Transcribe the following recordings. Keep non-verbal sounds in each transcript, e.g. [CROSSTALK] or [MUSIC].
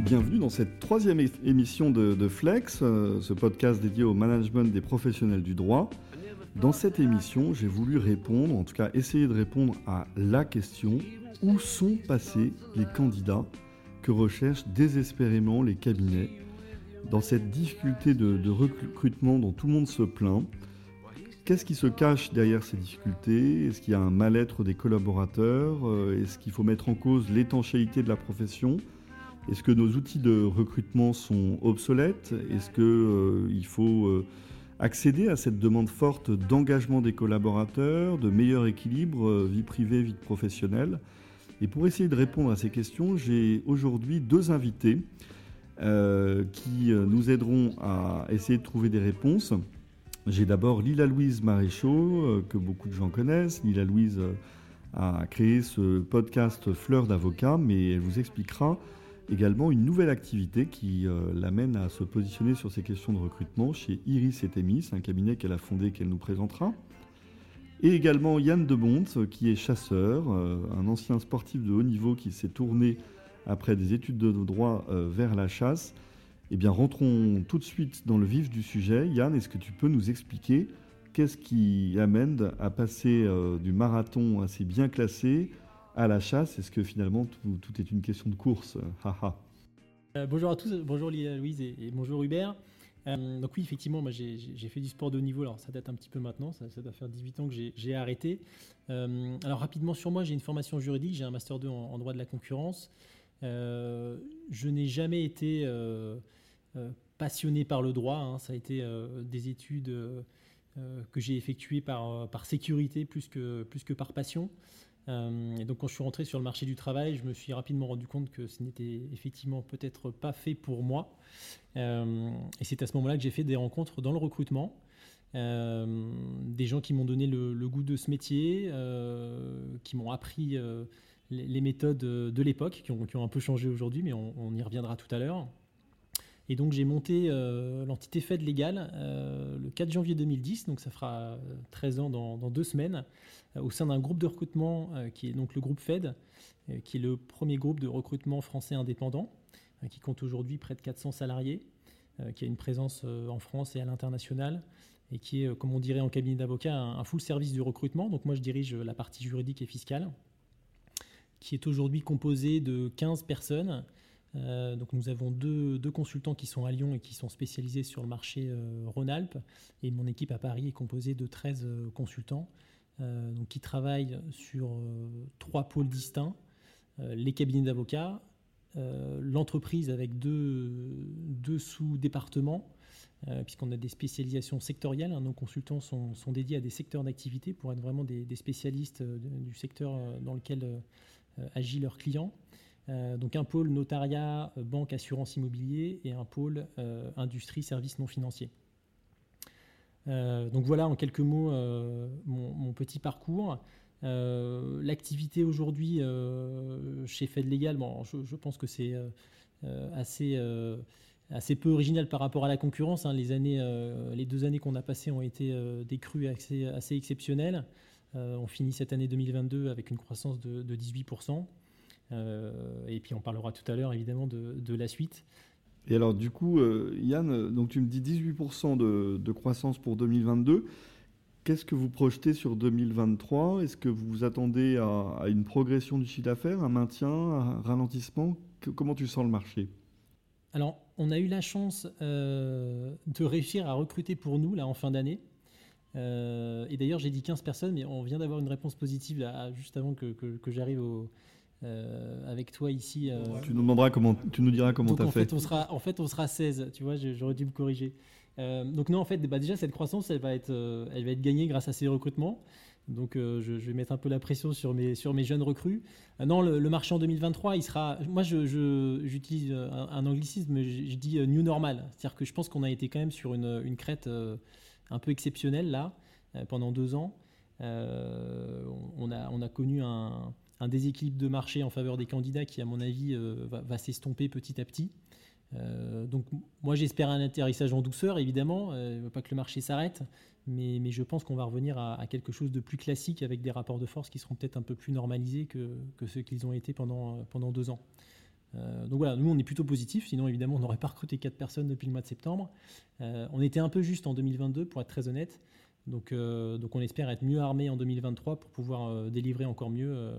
Bienvenue dans cette troisième émission de, Flex, euh, ce podcast dédié au management des professionnels du droit. Dans cette émission, j'ai voulu répondre, en tout cas essayer de répondre à la question où sont passés les candidats que recherchent désespérément les cabinets dans cette difficulté de recrutement dont tout le monde se plaint? Qu'est-ce qui se cache derrière ces difficultés? Est-ce qu'il y a un mal-être des collaborateurs? Euh, Est-ce qu'il faut mettre en cause l'étanchéité de la profession? Est-ce que nos outils de recrutement sont obsolètes? Est-ce qu'il euh, faut euh, accéder à cette demande forte d'engagement des collaborateurs, de meilleur équilibre vie privée, vie professionnelle? Et pour essayer de répondre à ces questions, j'ai aujourd'hui deux invités qui nous aideront à essayer de trouver des réponses. J'ai d'abord Lila Louise Maréchaux, euh, que beaucoup de gens connaissent. Lila Louise euh, a créé ce podcast Fleur d'avocat, mais elle vous expliquera également une nouvelle activité qui euh, l'amène à se positionner sur ces questions de recrutement chez Iris et Témis, un cabinet qu'elle a fondé qu'elle nous présentera. Et également Yann Debont, qui est chasseur, un ancien sportif de haut niveau qui s'est tourné après des études de droit vers la chasse eh bien, rentrons tout de suite dans le vif du sujet. Yann, est-ce que tu peux nous expliquer qu'est-ce qui amène à passer euh, du marathon assez bien classé à la chasse Est-ce que finalement tout, est une question de course [LAUGHS] euh, Bonjour à tous, bonjour Louise et, bonjour Hubert. Euh, donc oui, effectivement, j'ai fait du sport de haut niveau, alors ça date un petit peu maintenant, ça, doit faire 18 ans que j'ai arrêté. alors rapidement sur moi, j'ai une formation juridique, j'ai un master 2 en, droit de la concurrence. je n'ai jamais été euh, passionné par le droit. Hein. Ça a été euh, des études euh, que j'ai effectuées par, par sécurité plus que, plus que par passion. Et donc quand je suis rentré sur le marché du travail, je me suis rapidement rendu compte que ce n'était effectivement peut-être pas fait pour moi. et c'est à ce moment-là que j'ai fait des rencontres dans le recrutement. des gens qui m'ont donné le, goût de ce métier, qui m'ont appris les, méthodes de l'époque, qui ont, un peu changé aujourd'hui, mais on, y reviendra tout à l'heure. Et donc j'ai monté euh, l'entité Fed Légal euh, le 4 janvier 2010, donc ça fera 13 ans dans, deux semaines, euh, au sein d'un groupe de recrutement qui est donc le groupe Fed, qui est le premier groupe de recrutement français indépendant, qui compte aujourd'hui près de 400 salariés, qui a une présence en France et à l'international, et qui est, comme on dirait en cabinet d'avocat, un, un full service du recrutement. Donc moi je dirige la partie juridique et fiscale, qui est aujourd'hui composée de 15 personnes euh, donc nous avons deux, consultants qui sont à Lyon et qui sont spécialisés sur le marché euh, Rhône-Alpes. Et mon équipe à Paris est composée de 13 euh, consultants donc qui travaillent sur trois pôles distincts. les cabinets d'avocats, l'entreprise avec deux, sous-départements, puisqu'on a des spécialisations sectorielles. Hein. nos consultants sont, dédiés à des secteurs d'activité pour être vraiment des, des spécialistes du secteur dans lequel agit leur client. Euh, donc un pôle notariat, euh, banque, assurance immobilier et un pôle euh, industrie, services non financiers. donc voilà en quelques mots mon, petit parcours. L'activité aujourd'hui chez Fed Legal, bon, je, pense que c'est assez, assez peu original par rapport à la concurrence. Hein. Les, années, les deux années qu'on a passées ont été des crues assez, exceptionnelles. on finit cette année 2022 avec une croissance de 18%. Euh, et puis on parlera tout à l'heure évidemment de, la suite. Et alors du coup, euh, Yann, donc tu me dis 18% de, croissance pour 2022. Qu'est-ce que vous projetez sur 2023 Est-ce que vous vous attendez à, une progression du chiffre d'affaires, un maintien, un ralentissement? Comment tu sens le marché? Alors, on a eu la chance euh, de réussir à recruter pour nous là en fin d'année. et d'ailleurs, j'ai dit 15 personnes, mais on vient d'avoir une réponse positive là, juste avant que j'arrive au, euh, avec toi ici. Euh, tu nous demanderas comment, tu nous diras comment tu as fait. Fait, on sera, en fait, on sera 16, tu vois, j'aurais dû me corriger. Euh, donc non, en fait, bah, déjà, cette croissance, elle va, être, elle va être gagnée grâce à ces recrutements. Donc je, vais mettre un peu la pression sur mes, sur mes jeunes recrues. non, le, marché en 2023, il sera... Moi, j'utilise je, un, anglicisme, mais je, dis new normal. C'est-à-dire que je pense qu'on a été quand même sur une, une crête un peu exceptionnelle, là, pendant deux ans. on, a, on a connu un un déséquilibre de marché en faveur des candidats qui, à mon avis, euh, va, s'estomper petit à petit. Euh, donc moi j'espère un atterrissage en douceur évidemment, euh, pas que le marché s'arrête, mais, je pense qu'on va revenir à, quelque chose de plus classique avec des rapports de force qui seront peut-être un peu plus normalisés que, ceux qu'ils ont été pendant, pendant deux ans. donc voilà, nous on est plutôt positif, sinon évidemment on n'aurait pas recruté 4 personnes depuis le mois de septembre. on était un peu juste en 2022 pour être très honnête, donc, donc on espère être mieux armé en 2023 pour pouvoir délivrer encore mieux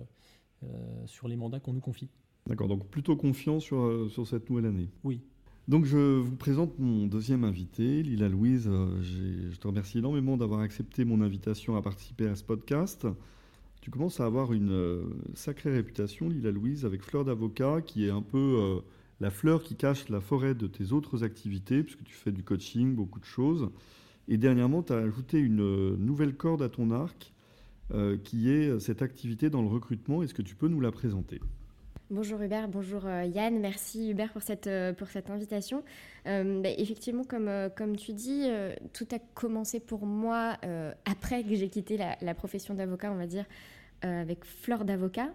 sur les mandats qu'on nous confie. D'accord, donc plutôt confiant sur, sur cette nouvelle année. Oui, donc je vous présente mon deuxième invité, Lila Louise. Euh, je te remercie énormément d'avoir accepté mon invitation à participer à ce podcast. Tu commences à avoir une euh, sacrée réputation, Lila Louise, avec Fleur d'avocat, qui est un peu euh, la fleur qui cache la forêt de tes autres activités, puisque tu fais du coaching, beaucoup de choses. Et dernièrement, tu as ajouté une nouvelle corde à ton arc, qui est cette activité dans le recrutement. Est-ce que tu peux nous la présenter? Bonjour Hubert, bonjour euh, Yann, merci Hubert pour cette, euh, pour cette invitation. Euh, bah, effectivement, comme, comme tu dis, tout a commencé pour moi après que j'ai quitté la, profession d'avocat, on va dire, avec Fleur d'avocat.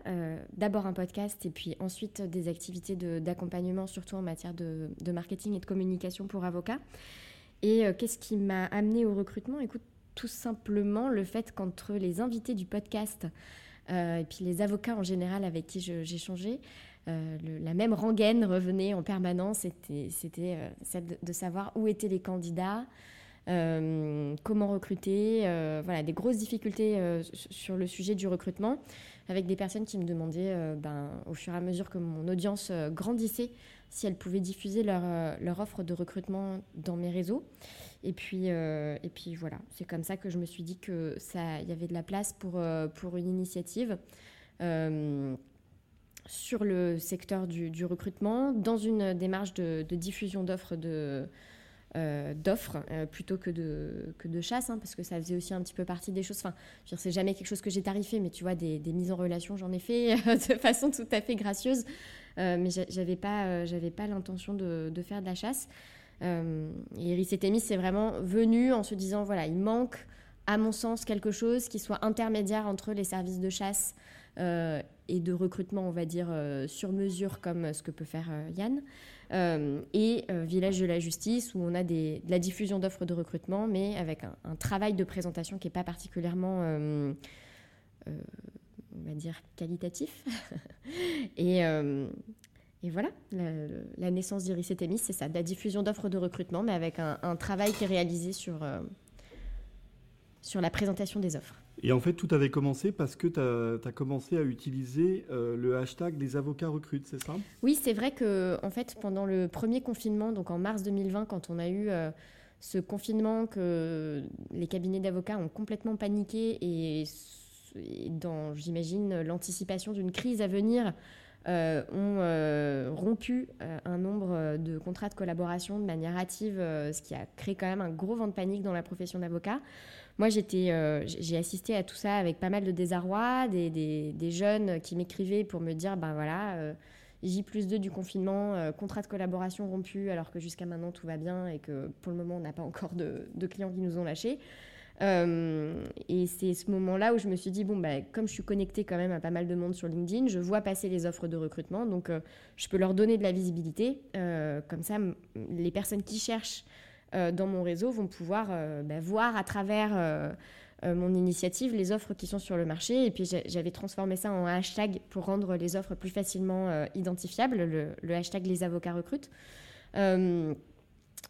D'abord un podcast et puis ensuite des activités d'accompagnement, surtout en matière de, de, marketing et de communication pour avocats. Et qu'est-ce qui m'a amené au recrutement? Écoute, tout simplement le fait qu'entre les invités du podcast, euh, et puis les avocats en général avec qui changé, euh, la même rengaine revenait en permanence, c'était euh, celle de, savoir où étaient les candidats, comment recruter, voilà, des grosses difficultés sur le sujet du recrutement, avec des personnes qui me demandaient, ben, au fur et à mesure que mon audience grandissait, si elles pouvaient diffuser leur, offre de recrutement dans mes réseaux. Et puis, euh, et puis voilà, c'est comme ça que je me suis dit que ça, y avait de la place pour, euh, pour une initiative euh, sur le secteur du, du, recrutement, dans une démarche de, de diffusion d'offres de d'offres plutôt que de, que de chasse, hein, parce que ça faisait aussi un petit peu partie des choses. Enfin, c'est jamais quelque chose que j'ai tarifé, mais tu vois, des, des mises en relation, j'en ai fait [LAUGHS] de façon tout à fait gracieuse, mais j'avais pas, j'avais pas l'intention de, de, faire de la chasse. Euh, et et c'est vraiment venu en se disant voilà, il manque, à mon sens, quelque chose qui soit intermédiaire entre les services de chasse euh, et de recrutement, on va dire, euh, sur mesure, comme ce que peut faire Yann, et Village de la Justice, où on a de la diffusion d'offres de recrutement, mais avec un, travail de présentation qui n'est pas particulièrement on va dire, qualitatif. [LAUGHS] et, voilà, la, naissance d'Iris et Témis, c'est ça, de la diffusion d'offres de recrutement, mais avec un, travail qui est réalisé sur, euh, sur la présentation des offres. Et en fait, tout avait commencé parce que tu as, commencé à utiliser euh, le hashtag les avocats recrutent, c'est ça? Oui, c'est vrai que en fait, pendant le premier confinement, donc en mars 2020, quand on a eu euh, ce confinement que les cabinets d'avocats ont complètement paniqué et, dans, j'imagine, l'anticipation d'une crise à venir, euh, ont rompu un nombre de contrats de collaboration de manière hâtive, ce qui a créé quand même un gros vent de panique dans la profession d'avocat. Moi, j'étais, j'ai assisté à tout ça avec pas mal de désarroi, des, jeunes qui m'écrivaient pour me dire, ben voilà, J plus 2 du confinement, contrat de collaboration rompu, alors que jusqu'à maintenant tout va bien et que pour le moment on n'a pas encore de, clients qui nous ont lâchés. Euh, et c'est ce moment-là où je me suis dit, bon, bah, comme je suis connectée quand même à pas mal de monde sur LinkedIn, je vois passer les offres de recrutement, donc euh, je peux leur donner de la visibilité. Euh, comme ça, les personnes qui cherchent dans mon réseau vont pouvoir bah, voir à travers mon initiative les offres qui sont sur le marché. Et puis j'avais transformé ça en hashtag pour rendre les offres plus facilement identifiables, le, hashtag les avocats recrutent.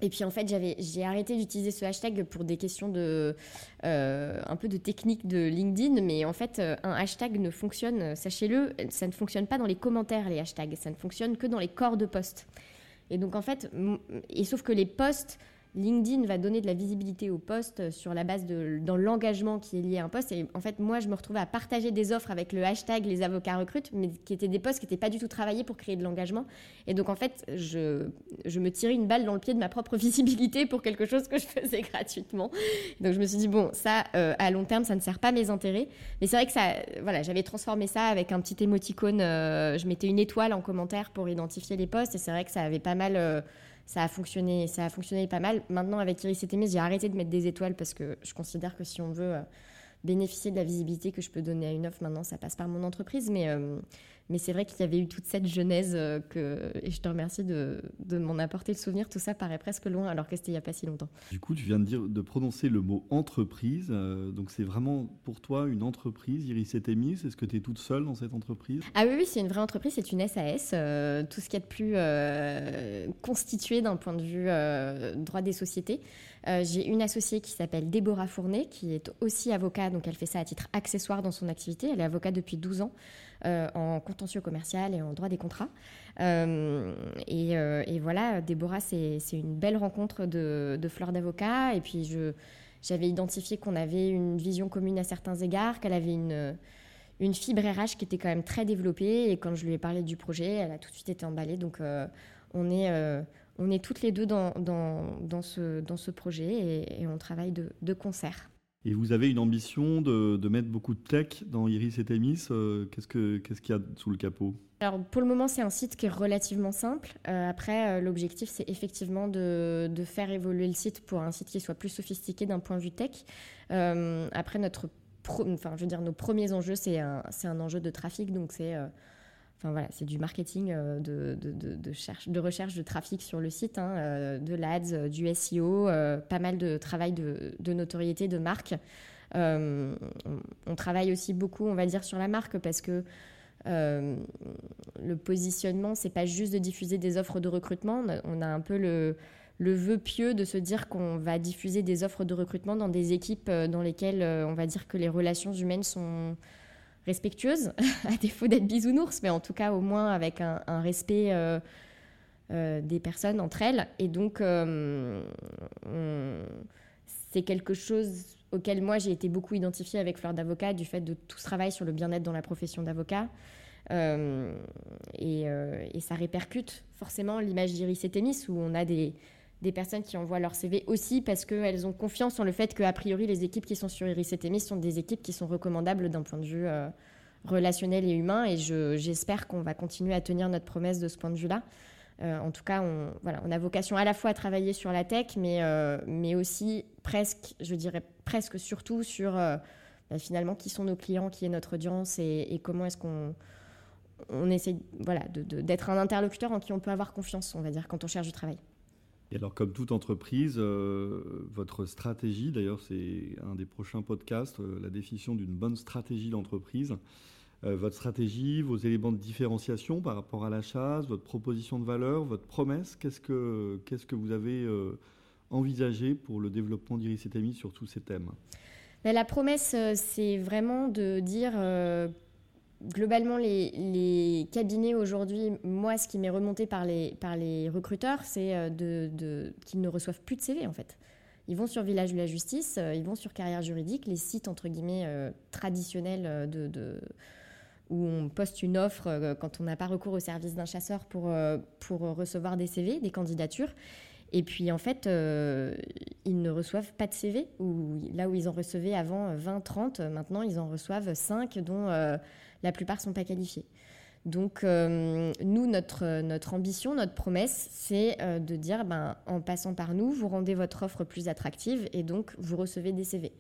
Et puis en fait, j'ai arrêté d'utiliser ce hashtag pour des questions de, euh, un peu de technique de LinkedIn, mais en fait, euh, un hashtag ne fonctionne, sachez-le, ça ne fonctionne pas dans les commentaires, les hashtags, ça ne fonctionne que dans les corps de poste. Et donc en fait, et sauf que les posts LinkedIn va donner de la visibilité au poste sur la base de dans l'engagement qui est lié à un poste. Et en fait, moi, je me retrouvais à partager des offres avec le hashtag les avocats recrutent, mais qui étaient des postes qui n'étaient pas du tout travaillés pour créer de l'engagement. Et donc, en fait, je, je me tirais une balle dans le pied de ma propre [LAUGHS] visibilité pour quelque chose que je faisais gratuitement. Donc, je me suis dit, bon, ça, euh, à long terme, ça ne sert pas mes intérêts. Mais c'est vrai que ça, voilà, j'avais transformé ça avec un petit émoticône. Euh, je mettais une étoile en commentaire pour identifier les postes. Et c'est vrai que ça avait pas mal. Euh, ça a fonctionné, ça a fonctionné pas mal. Maintenant, avec Iris et Témis, j'ai arrêté de mettre des étoiles parce que je considère que si on veut euh, bénéficier de la visibilité que je peux donner à une offre, maintenant, ça passe par mon entreprise. Mais, euh, mais c'est vrai qu'il y avait eu toute cette genèse que, et je te remercie de, de m'en apporter le souvenir. Tout ça paraît presque loin alors que c'était il n'y a pas si longtemps. Du coup, tu viens de, dire, de prononcer le mot entreprise. donc c'est vraiment pour toi une entreprise, Iris et Témis. Est-ce que tu es toute seule dans cette entreprise? Ah oui, oui c'est une vraie entreprise, c'est une SAS. tout ce qui est de plus constitué d'un point de vue droit des sociétés. Euh, j'ai une associée qui s'appelle Déborah Fournet, qui est aussi avocat, donc elle fait ça à titre accessoire dans son activité. Elle est avocate depuis 12 ans euh, en contentieux commercial et en droit des contrats. Euh, et, voilà, Déborah, c'est une belle rencontre de, fleurs d'avocat. Et puis, j'avais identifié qu'on avait une vision commune à certains égards, qu'elle avait une fibre RH qui était quand même très développée. Et quand je lui ai parlé du projet, elle a tout de suite été emballée. Donc, on est on est toutes les deux dans, dans, ce, dans ce projet et, on travaille de, concert. Et vous avez une ambition de, mettre beaucoup de tech dans Iris et Temis. Euh, qu'est-ce qu'il y a sous le capot? Alors pour le moment, c'est un site qui est relativement simple. Euh, après, euh, l'objectif, c'est effectivement de, faire évoluer le site pour un site qui soit plus sophistiqué d'un point de vue tech. après, notre enfin, je veux dire, nos premiers enjeux, c'est un, un, enjeu de trafic, donc c'est Enfin voilà, c'est du marketing euh, de, de, de, recherche de trafic sur le site, hein, euh, de l'ADS, euh, du SEO, pas mal de travail de, notoriété de marque. on, travaille aussi beaucoup, on va dire, sur la marque parce que le positionnement, c'est pas juste de diffuser des offres de recrutement. On a, un peu le, le vœu pieux de se dire qu'on va diffuser des offres de recrutement dans des équipes dans lesquelles on va dire que les relations humaines sont respectueuse, [LAUGHS] à défaut d'être bisounours, mais en tout cas au moins avec un, respect euh, euh, des personnes entre elles. Et donc, euh, c'est quelque chose auquel moi j'ai été beaucoup identifiée avec Fleur d'avocat, du fait de tout ce travail sur le bien-être dans la profession d'avocat. Et, et, ça répercute forcément l'image d'Iris et Témis, où on a des, des personnes qui envoient leur CV aussi parce qu'elles ont confiance en le fait qu'a priori les équipes qui sont sur Iris et Témis sont des équipes qui sont recommandables d'un point de vue euh, relationnel et humain et j'espère qu'on va continuer à tenir notre promesse de ce point de vue-là. Euh, en tout cas, on, a vocation à la fois à travailler sur la tech, mais, euh, aussi presque, je dirais presque surtout sur bah, finalement qui sont nos clients, qui est notre audience et, comment est-ce qu'on on essaie voilà, d'être un interlocuteur en qui on peut avoir confiance, on va dire, quand on cherche du travail. Et alors, comme toute entreprise, euh, votre stratégie, d'ailleurs, c'est un des prochains podcasts, euh, la définition d'une bonne stratégie d'entreprise. Euh, votre stratégie, vos éléments de différenciation par rapport à la chasse, votre proposition de valeur, votre promesse, qu'est-ce que, qu'est-ce que vous avez envisagé pour le développement d'Iris et sur tous ces thèmes? Ben, La promesse, c'est vraiment de dire globalement, les, cabinets aujourd'hui, moi, ce qui m'est remonté par les, par les recruteurs, c'est euh, de, qu'ils ne reçoivent plus de CV, en fait. Ils vont sur Village de la Justice, euh, ils vont sur Carrière Juridique, les sites, entre guillemets, euh, traditionnels de, où on poste une offre quand on n'a pas recours au service d'un chasseur pour, pour recevoir des CV, des candidatures. Et puis en fait, ils ne reçoivent pas de CV, là où ils en recevaient avant 20, 30, maintenant ils en reçoivent 5, dont la plupart ne sont pas qualifiés. Donc, euh, nous, notre, notre ambition, notre promesse, c'est euh, de dire, ben, en passant par nous, vous rendez votre offre plus attractive et donc vous recevez des CV.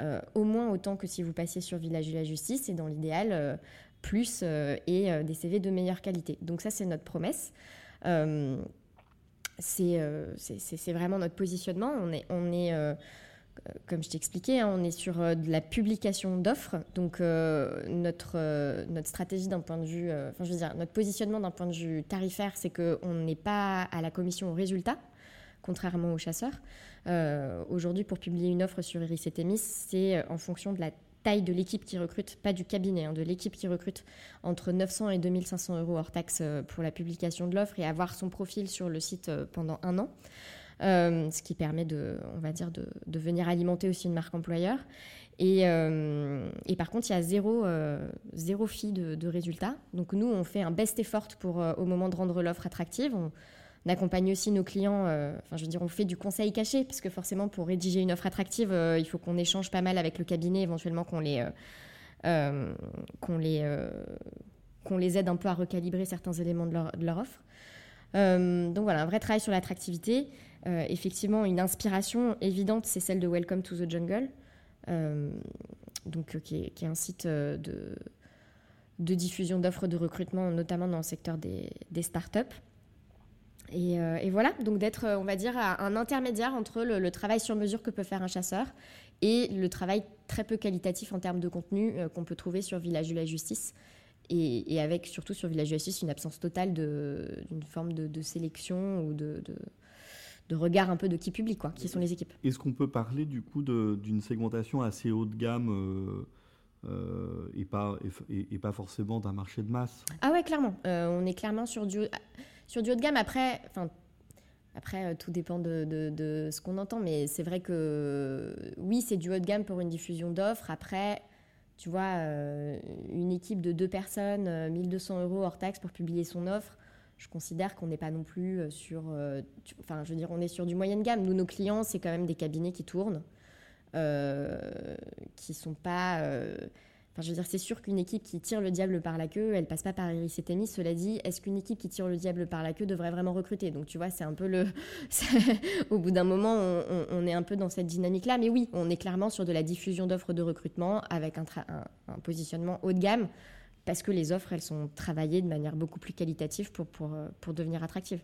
Euh, au moins autant que si vous passiez sur Village de la Justice et dans l'idéal, plus et des CV de meilleure qualité. Donc ça, c'est notre promesse. c'est vraiment notre positionnement. On est, euh, comme je t'expliquais, hein, on est sur euh, la publication d'offres. Donc, euh, notre, notre stratégie d'un point de vue, enfin, je veux dire, notre positionnement d'un point de vue tarifaire, c'est qu'on n'est pas à la commission au résultat, contrairement aux chasseurs. Aujourd'hui, pour publier une offre sur Iris et Témis, c'est en fonction de la taille de l'équipe qui recrute, pas du cabinet, hein, de l'équipe qui recrute, entre 900 et 2500 euros hors taxe pour la publication de l'offre et avoir son profil sur le site pendant un an. Euh, ce qui permet de, on va dire, de, venir alimenter aussi une marque employeur. Et, euh, et par contre, il y a zéro, euh, zéro de, de, résultats. Donc nous, on fait un best effort pour, au moment de rendre l'offre attractive. On, accompagne aussi nos clients, enfin je veux dire, on fait du conseil caché, parce que forcément, pour rédiger une offre attractive, il faut qu'on échange pas mal avec le cabinet, éventuellement qu'on les, qu'on les, qu'on les aide un peu à recalibrer certains éléments de leur offre. donc voilà, un vrai travail sur l'attractivité. Euh, effectivement, une inspiration évidente, c'est celle de Welcome to the Jungle, euh, donc, euh, qui est, un site de, de diffusion d'offres de recrutement, notamment dans le secteur des, startups. Et, voilà, donc d'être, on va dire, un intermédiaire entre le, travail sur mesure que peut faire un chasseur et le travail très peu qualitatif en termes de contenu qu'on peut trouver sur Village de la Justice. Et, avec surtout sur Village Justice une absence totale d'une forme de, sélection ou de, de, regard un peu de qui public, quoi, qui sont les équipes. Est-ce qu'on peut parler du coup d'une segmentation assez haut de gamme euh, euh, et, pas, et, pas forcément d'un marché de masse? Ah ouais, clairement. Euh, on est clairement sur du, sur du haut de gamme. Après, enfin, après, tout dépend de, de ce qu'on entend, mais c'est vrai que oui, c'est du haut de gamme pour une diffusion d'offres. Après, tu vois, euh, une équipe de deux personnes, 1200 euh, euros hors taxe pour publier son offre, je considère qu'on n'est pas non plus euh, sur. enfin, je veux dire, on est sur du moyenne gamme. Nous, nos clients, c'est quand même des cabinets qui tournent, qui sont pas je veux dire, c'est sûr qu'une équipe qui tire le diable par la queue, elle passe pas par Iris et Cela dit, est-ce qu'une équipe qui tire le diable par la queue devrait vraiment recruter? Donc, tu vois, c'est un peu le. [LAUGHS] Au bout d'un moment, on, est un peu dans cette dynamique-là. Mais oui, on est clairement sur de la diffusion d'offres de recrutement avec un, positionnement haut de gamme parce que les offres, elles sont travaillées de manière beaucoup plus qualitative pour, pour, pour devenir attractives.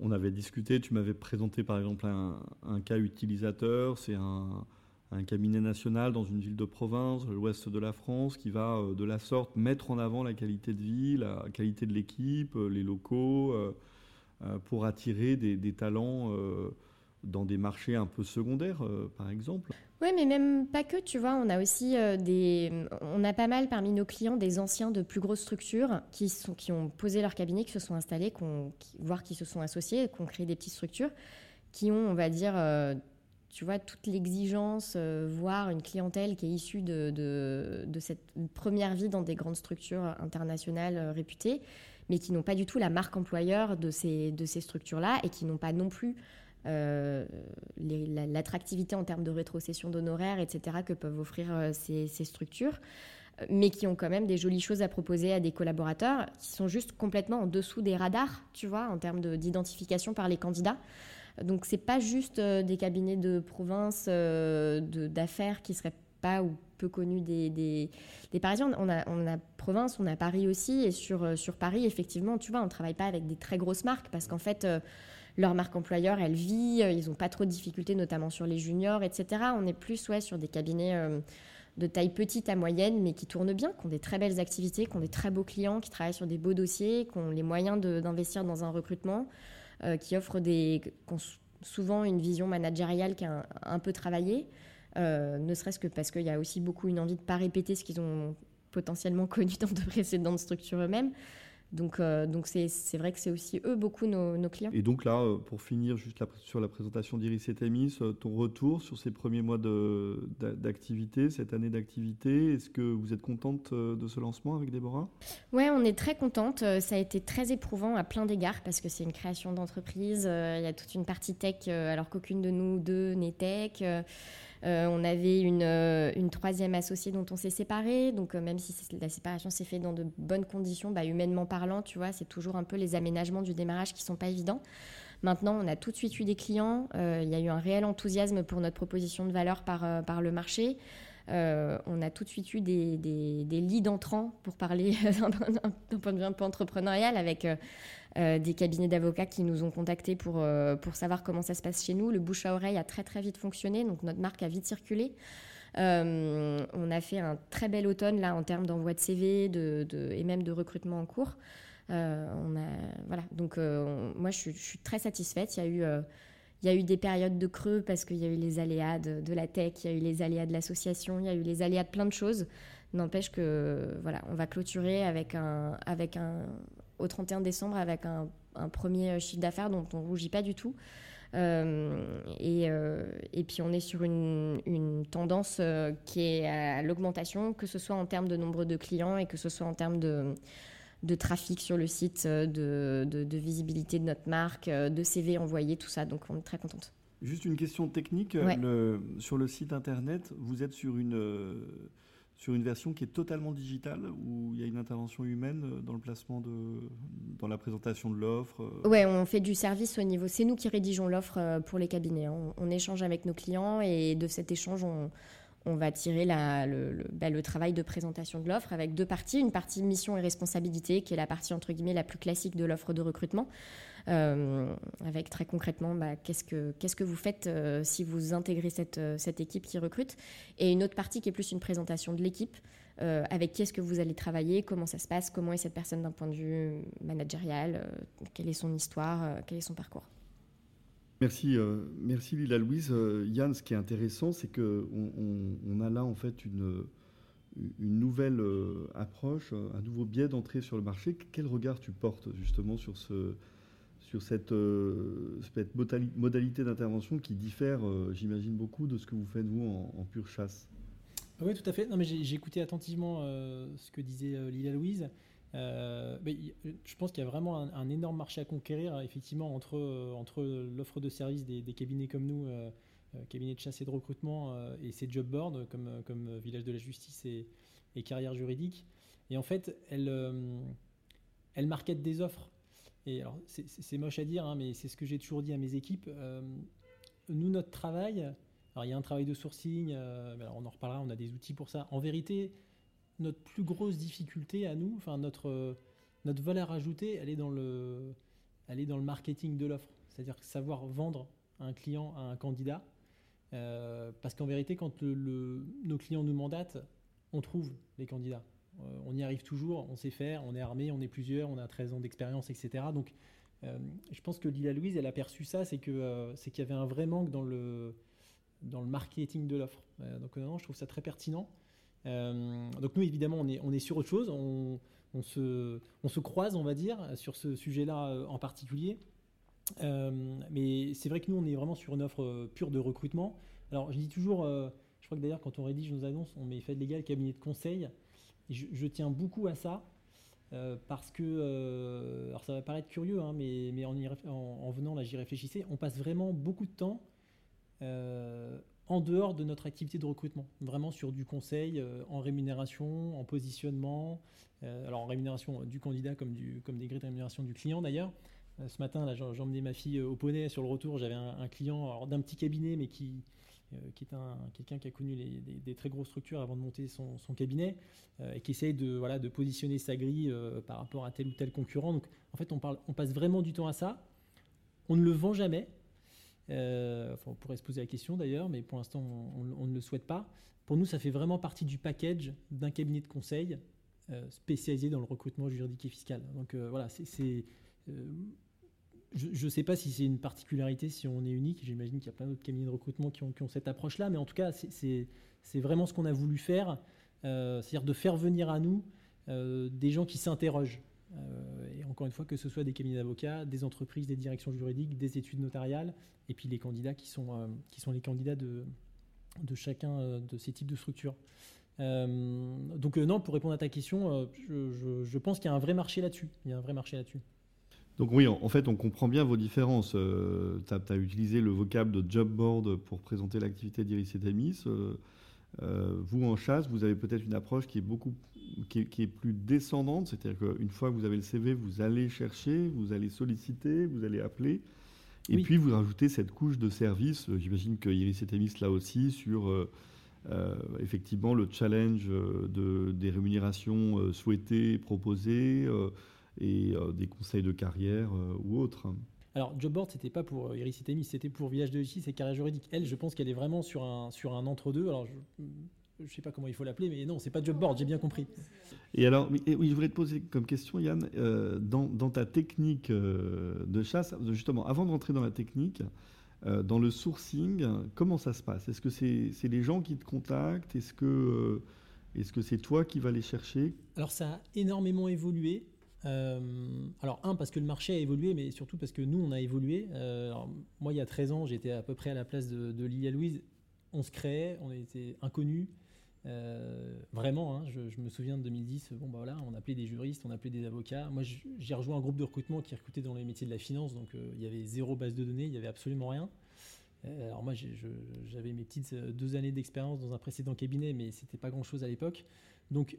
On avait discuté, tu m'avais présenté par exemple un cas utilisateur, c'est un cabinet national dans une ville de province, l'ouest de la France, qui va euh, de la sorte mettre en avant la qualité de vie, la qualité de l'équipe, euh, les locaux, euh, pour attirer des, talents dans des marchés un peu secondaires, par exemple. Oui, mais même pas que, tu vois, on a aussi des... On a pas mal parmi nos clients des anciens de plus grosses structures qui, sont, qui ont posé leur cabinet, qui se sont installés, voire qui se sont associés, qui ont créé des petites structures, qui ont, on va dire, tu vois, toute l'exigence, euh, voire une clientèle qui est issue de, de, cette première vie dans des grandes structures internationales euh, réputées, mais qui n'ont pas du tout la marque employeur de ces, de ces structures-là et qui n'ont pas non plus euh, l'attractivité en termes de rétrocession d'honoraires, etc., que peuvent offrir ces, ces, structures, mais qui ont quand même des jolies choses à proposer à des collaborateurs qui sont juste complètement en dessous des radars, tu vois, en termes d'identification par les candidats. Donc c'est pas juste euh, des cabinets de province euh, d'affaires qui seraient pas ou peu connus des, des, Parisiens. On a, on a province, on a Paris aussi. Et sur, euh, sur Paris, effectivement, tu vois, on travaille pas avec des très grosses marques parce qu'en fait, leur marque employeur, elle vit. ils n'ont pas trop de difficultés, notamment sur les juniors, etc. On est plus ouais, sur des cabinets de taille petite à moyenne, mais qui tournent bien, qui ont des très belles activités, qui ont des très beaux clients, qui travaillent sur des beaux dossiers, qui ont les moyens d'investir dans un recrutement. Euh, qui offrent des, souvent une vision managériale qui est un, peu travaillée, euh, ne serait-ce que parce qu'il y a aussi beaucoup une envie de ne pas répéter ce qu'ils ont potentiellement [LAUGHS] connu dans de précédentes structures eux-mêmes. Donc, euh, donc c'est, vrai que c'est aussi eux beaucoup nos, clients. Et donc là, euh, pour finir juste sur la présentation d'Iris et Tamis, euh, ton retour sur ces premiers mois d'activité, cette année d'activité, est-ce que vous êtes contente de ce lancement avec Déborah? Oui, on est très contente. Ça a été très éprouvant à plein d'égards parce que c'est une création d'entreprise. Il y a toute une partie tech alors qu'aucune de nous deux n'est tech. Euh, on avait euh, une, troisième associée dont on s'est séparé. Donc, euh, même si la séparation s'est faite dans de bonnes conditions, bah, humainement parlant, tu vois, c'est toujours un peu les aménagements du démarrage qui sont pas évidents. Maintenant, on a tout de suite eu des clients. Il y a eu un réel enthousiasme pour notre proposition de valeur par, le marché. on a tout de suite eu des, des, leads entrants pour parler [LAUGHS] d'un point de vue un peu entrepreneurial avec des cabinets d'avocats qui nous ont contactés pour, euh, pour savoir comment ça se passe chez nous. Le bouche à oreille a très très vite fonctionné, donc notre marque a vite circulé. Euh, on a fait un très bel automne là en termes d'envoi de CV de, et même de recrutement en cours. on a, voilà, donc moi je suis, très satisfaite. Il y a eu il y a eu des périodes de creux parce qu'il y a eu les aléas de, de, la tech, il y a eu les aléas de l'association, il y a eu les aléas de plein de choses. N'empêche que voilà, on va clôturer avec un, avec un, au 31 décembre avec un, premier chiffre d'affaires dont on ne rougit pas du tout. Euh, euh, et, puis on est sur une, tendance euh, qui est à l'augmentation, que ce soit en termes de nombre de clients et que ce soit en termes de, trafic sur le site, de, visibilité de notre marque, de CV envoyés, tout ça. Donc on est très contente. Juste une question technique. sur le site internet, vous êtes sur une sur une version qui est totalement digitale, où il y a une intervention humaine euh, dans le placement de, dans la présentation de l'offre. Euh. Ouais, on fait du service au niveau. C'est nous qui rédigeons l'offre euh, pour les cabinets. Hein. On, échange avec nos clients et de cet échange, on, on va tirer le, bah, le, travail de présentation de l'offre avec deux parties. Une partie mission et responsabilité, qui est la partie entre guillemets la plus classique de l'offre de recrutement, avec très concrètement bah, qu'est-ce, que, qu'est-ce que vous faites euh, si vous intégrez cette, euh, cette équipe qui recrute. Et une autre partie qui est plus une présentation de l'équipe, avec qui est-ce que vous allez travailler, comment ça se passe, comment est cette personne d'un point de vue managérial, quelle est son histoire, quel est son parcours. Merci, euh, merci Lila Louise. Euh, Yann, ce qui est intéressant, c'est qu'on on, a là en fait une, une nouvelle euh, approche, un nouveau biais d'entrée sur le marché. Quel regard tu portes justement sur, ce, sur cette, cette modalité d'intervention qui diffère, j'imagine, beaucoup de ce que vous faites vous en, pure chasse Oui, tout à fait. Non, mais j'ai écouté attentivement ce que disait Lila Louise. Euh, je pense qu'il y a vraiment un, énorme marché à conquérir, effectivement, entre, euh, l'offre de services des, cabinets comme nous, euh, cabinets de chasse et de recrutement, et ces job boards comme, Village de la Justice et, et Carrière Juridique. Et en fait, elles marketent des offres. Et alors, c'est moche à dire, hein, mais c'est ce que j'ai toujours dit à mes équipes. nous, notre travail, alors il y a un travail de sourcing, alors on en reparlera, on a des outils pour ça. En vérité, notre plus grosse difficulté à nous, enfin notre, notre valeur ajoutée, elle est dans le, elle est dans le marketing de l'offre. C'est-à-dire savoir vendre un client à un candidat. Euh, parce qu'en vérité, quand nos clients nous mandatent, on trouve les candidats. Euh, on y arrive toujours, on sait faire, on est armé, on est plusieurs, on a 13 ans d'expérience, etc. Donc, euh, je pense que Lila Louise, elle a perçu ça, c'est que c'est qu'il y avait un vrai manque dans le, dans le marketing de l'offre. donc, non, je trouve ça très pertinent. Euh, donc nous, évidemment, on est, on est sur autre chose. On, se, on se croise, on va dire, sur ce sujet-là euh, en particulier. Euh, mais c'est vrai que nous, on est vraiment sur une offre pure de recrutement. Alors, je dis toujours, je crois que d'ailleurs, quand on rédige nos annonces, on met fait légal cabinet de conseil. Je, tiens beaucoup à ça. parce que, alors ça va paraître curieux, hein, mais, mais en, en, venant là, j'y réfléchissais, on passe vraiment beaucoup de temps en dehors de notre activité de recrutement, vraiment sur du conseil euh, en rémunération, en positionnement, euh, alors en rémunération du candidat comme, du, comme des grilles de rémunération du client d'ailleurs. Euh, ce matin, j'emmenais ma fille au poney sur le retour, j'avais un, client d'un petit cabinet, mais qui, qui est un, quelqu'un qui a connu des, très grosses structures avant de monter son, cabinet et qui essaye de, voilà, de positionner sa grille par rapport à tel ou tel concurrent. Donc en fait, on, parle, on passe vraiment du temps à ça. On ne le vend jamais, euh, on pourrait se poser la question d'ailleurs, mais pour l'instant, on, ne le souhaite pas. Pour nous, ça fait vraiment partie du package d'un cabinet de conseil euh, spécialisé dans le recrutement juridique et fiscal. Donc euh, voilà, c'est. Je ne sais pas si c'est une particularité, si on est unique. J'imagine qu'il y a plein d'autres cabinets de recrutement qui ont, cette approche-là, mais en tout cas, c'est vraiment ce qu'on a voulu faire, c'est-à-dire de faire venir à nous des gens qui s'interrogent. et encore une fois, que ce soit des cabinets d'avocats, des entreprises, des directions juridiques, des études notariales, et puis les candidats qui sont, euh, les candidats de, chacun euh, de ces types de structures. Euh, donc non, pour répondre à ta question, je, je, pense qu'il y a un vrai marché là-dessus. Il y a un vrai marché là-dessus. Donc oui, en fait, on comprend bien vos différences. tu as, utilisé le vocable de job board pour présenter l'activité d'Iris et Demis. vous, en chasse, vous avez peut-être une approche qui est beaucoup qui est, qui est plus descendante, c'est-à-dire qu'une fois que vous avez le CV, vous allez chercher, vous allez solliciter, vous allez appeler, et puis vous rajoutez cette couche de service, euh, j'imagine que Iris est émise là aussi, sur euh, euh, effectivement le challenge de, des rémunérations souhaitées, proposées, et des conseils de carrière ou autres. Alors, Jobboard, c'était pas pour Iris et c'était pour Village de Justice et Carrière Juridique. Elle, je pense qu'elle est vraiment sur un, sur un entre-deux. Alors, je, je sais pas comment il faut l'appeler, mais non, c'est pas job board, j'ai bien compris. Et alors, oui, je voulais te poser comme question, Yann, euh, dans, ta technique euh, de chasse, justement, avant de rentrer dans la technique, euh, dans le sourcing, comment ça se passe? Est-ce que c'est les gens qui te contactent? Est-ce que est-ce que c'est toi qui vas les chercher? Alors, ça a énormément évolué. Alors, un, parce que le marché a évolué, mais surtout parce que nous, on a évolué. moi, il y a 13 ans, j'étais à peu près à la place de, Lilia Louise. On se créait, on était inconnus. Euh, vraiment, hein, je, me souviens de 2010, bon bah voilà, on appelait des juristes, on appelait des avocats. Moi, j'ai rejoint un groupe de recrutement qui recrutait dans les métiers de la finance, donc euh, il y avait zéro base de données, il y avait absolument rien. Euh, alors moi, j'avais mes petites deux années d'expérience dans un précédent cabinet, mais c'était pas grand chose à l'époque. Donc,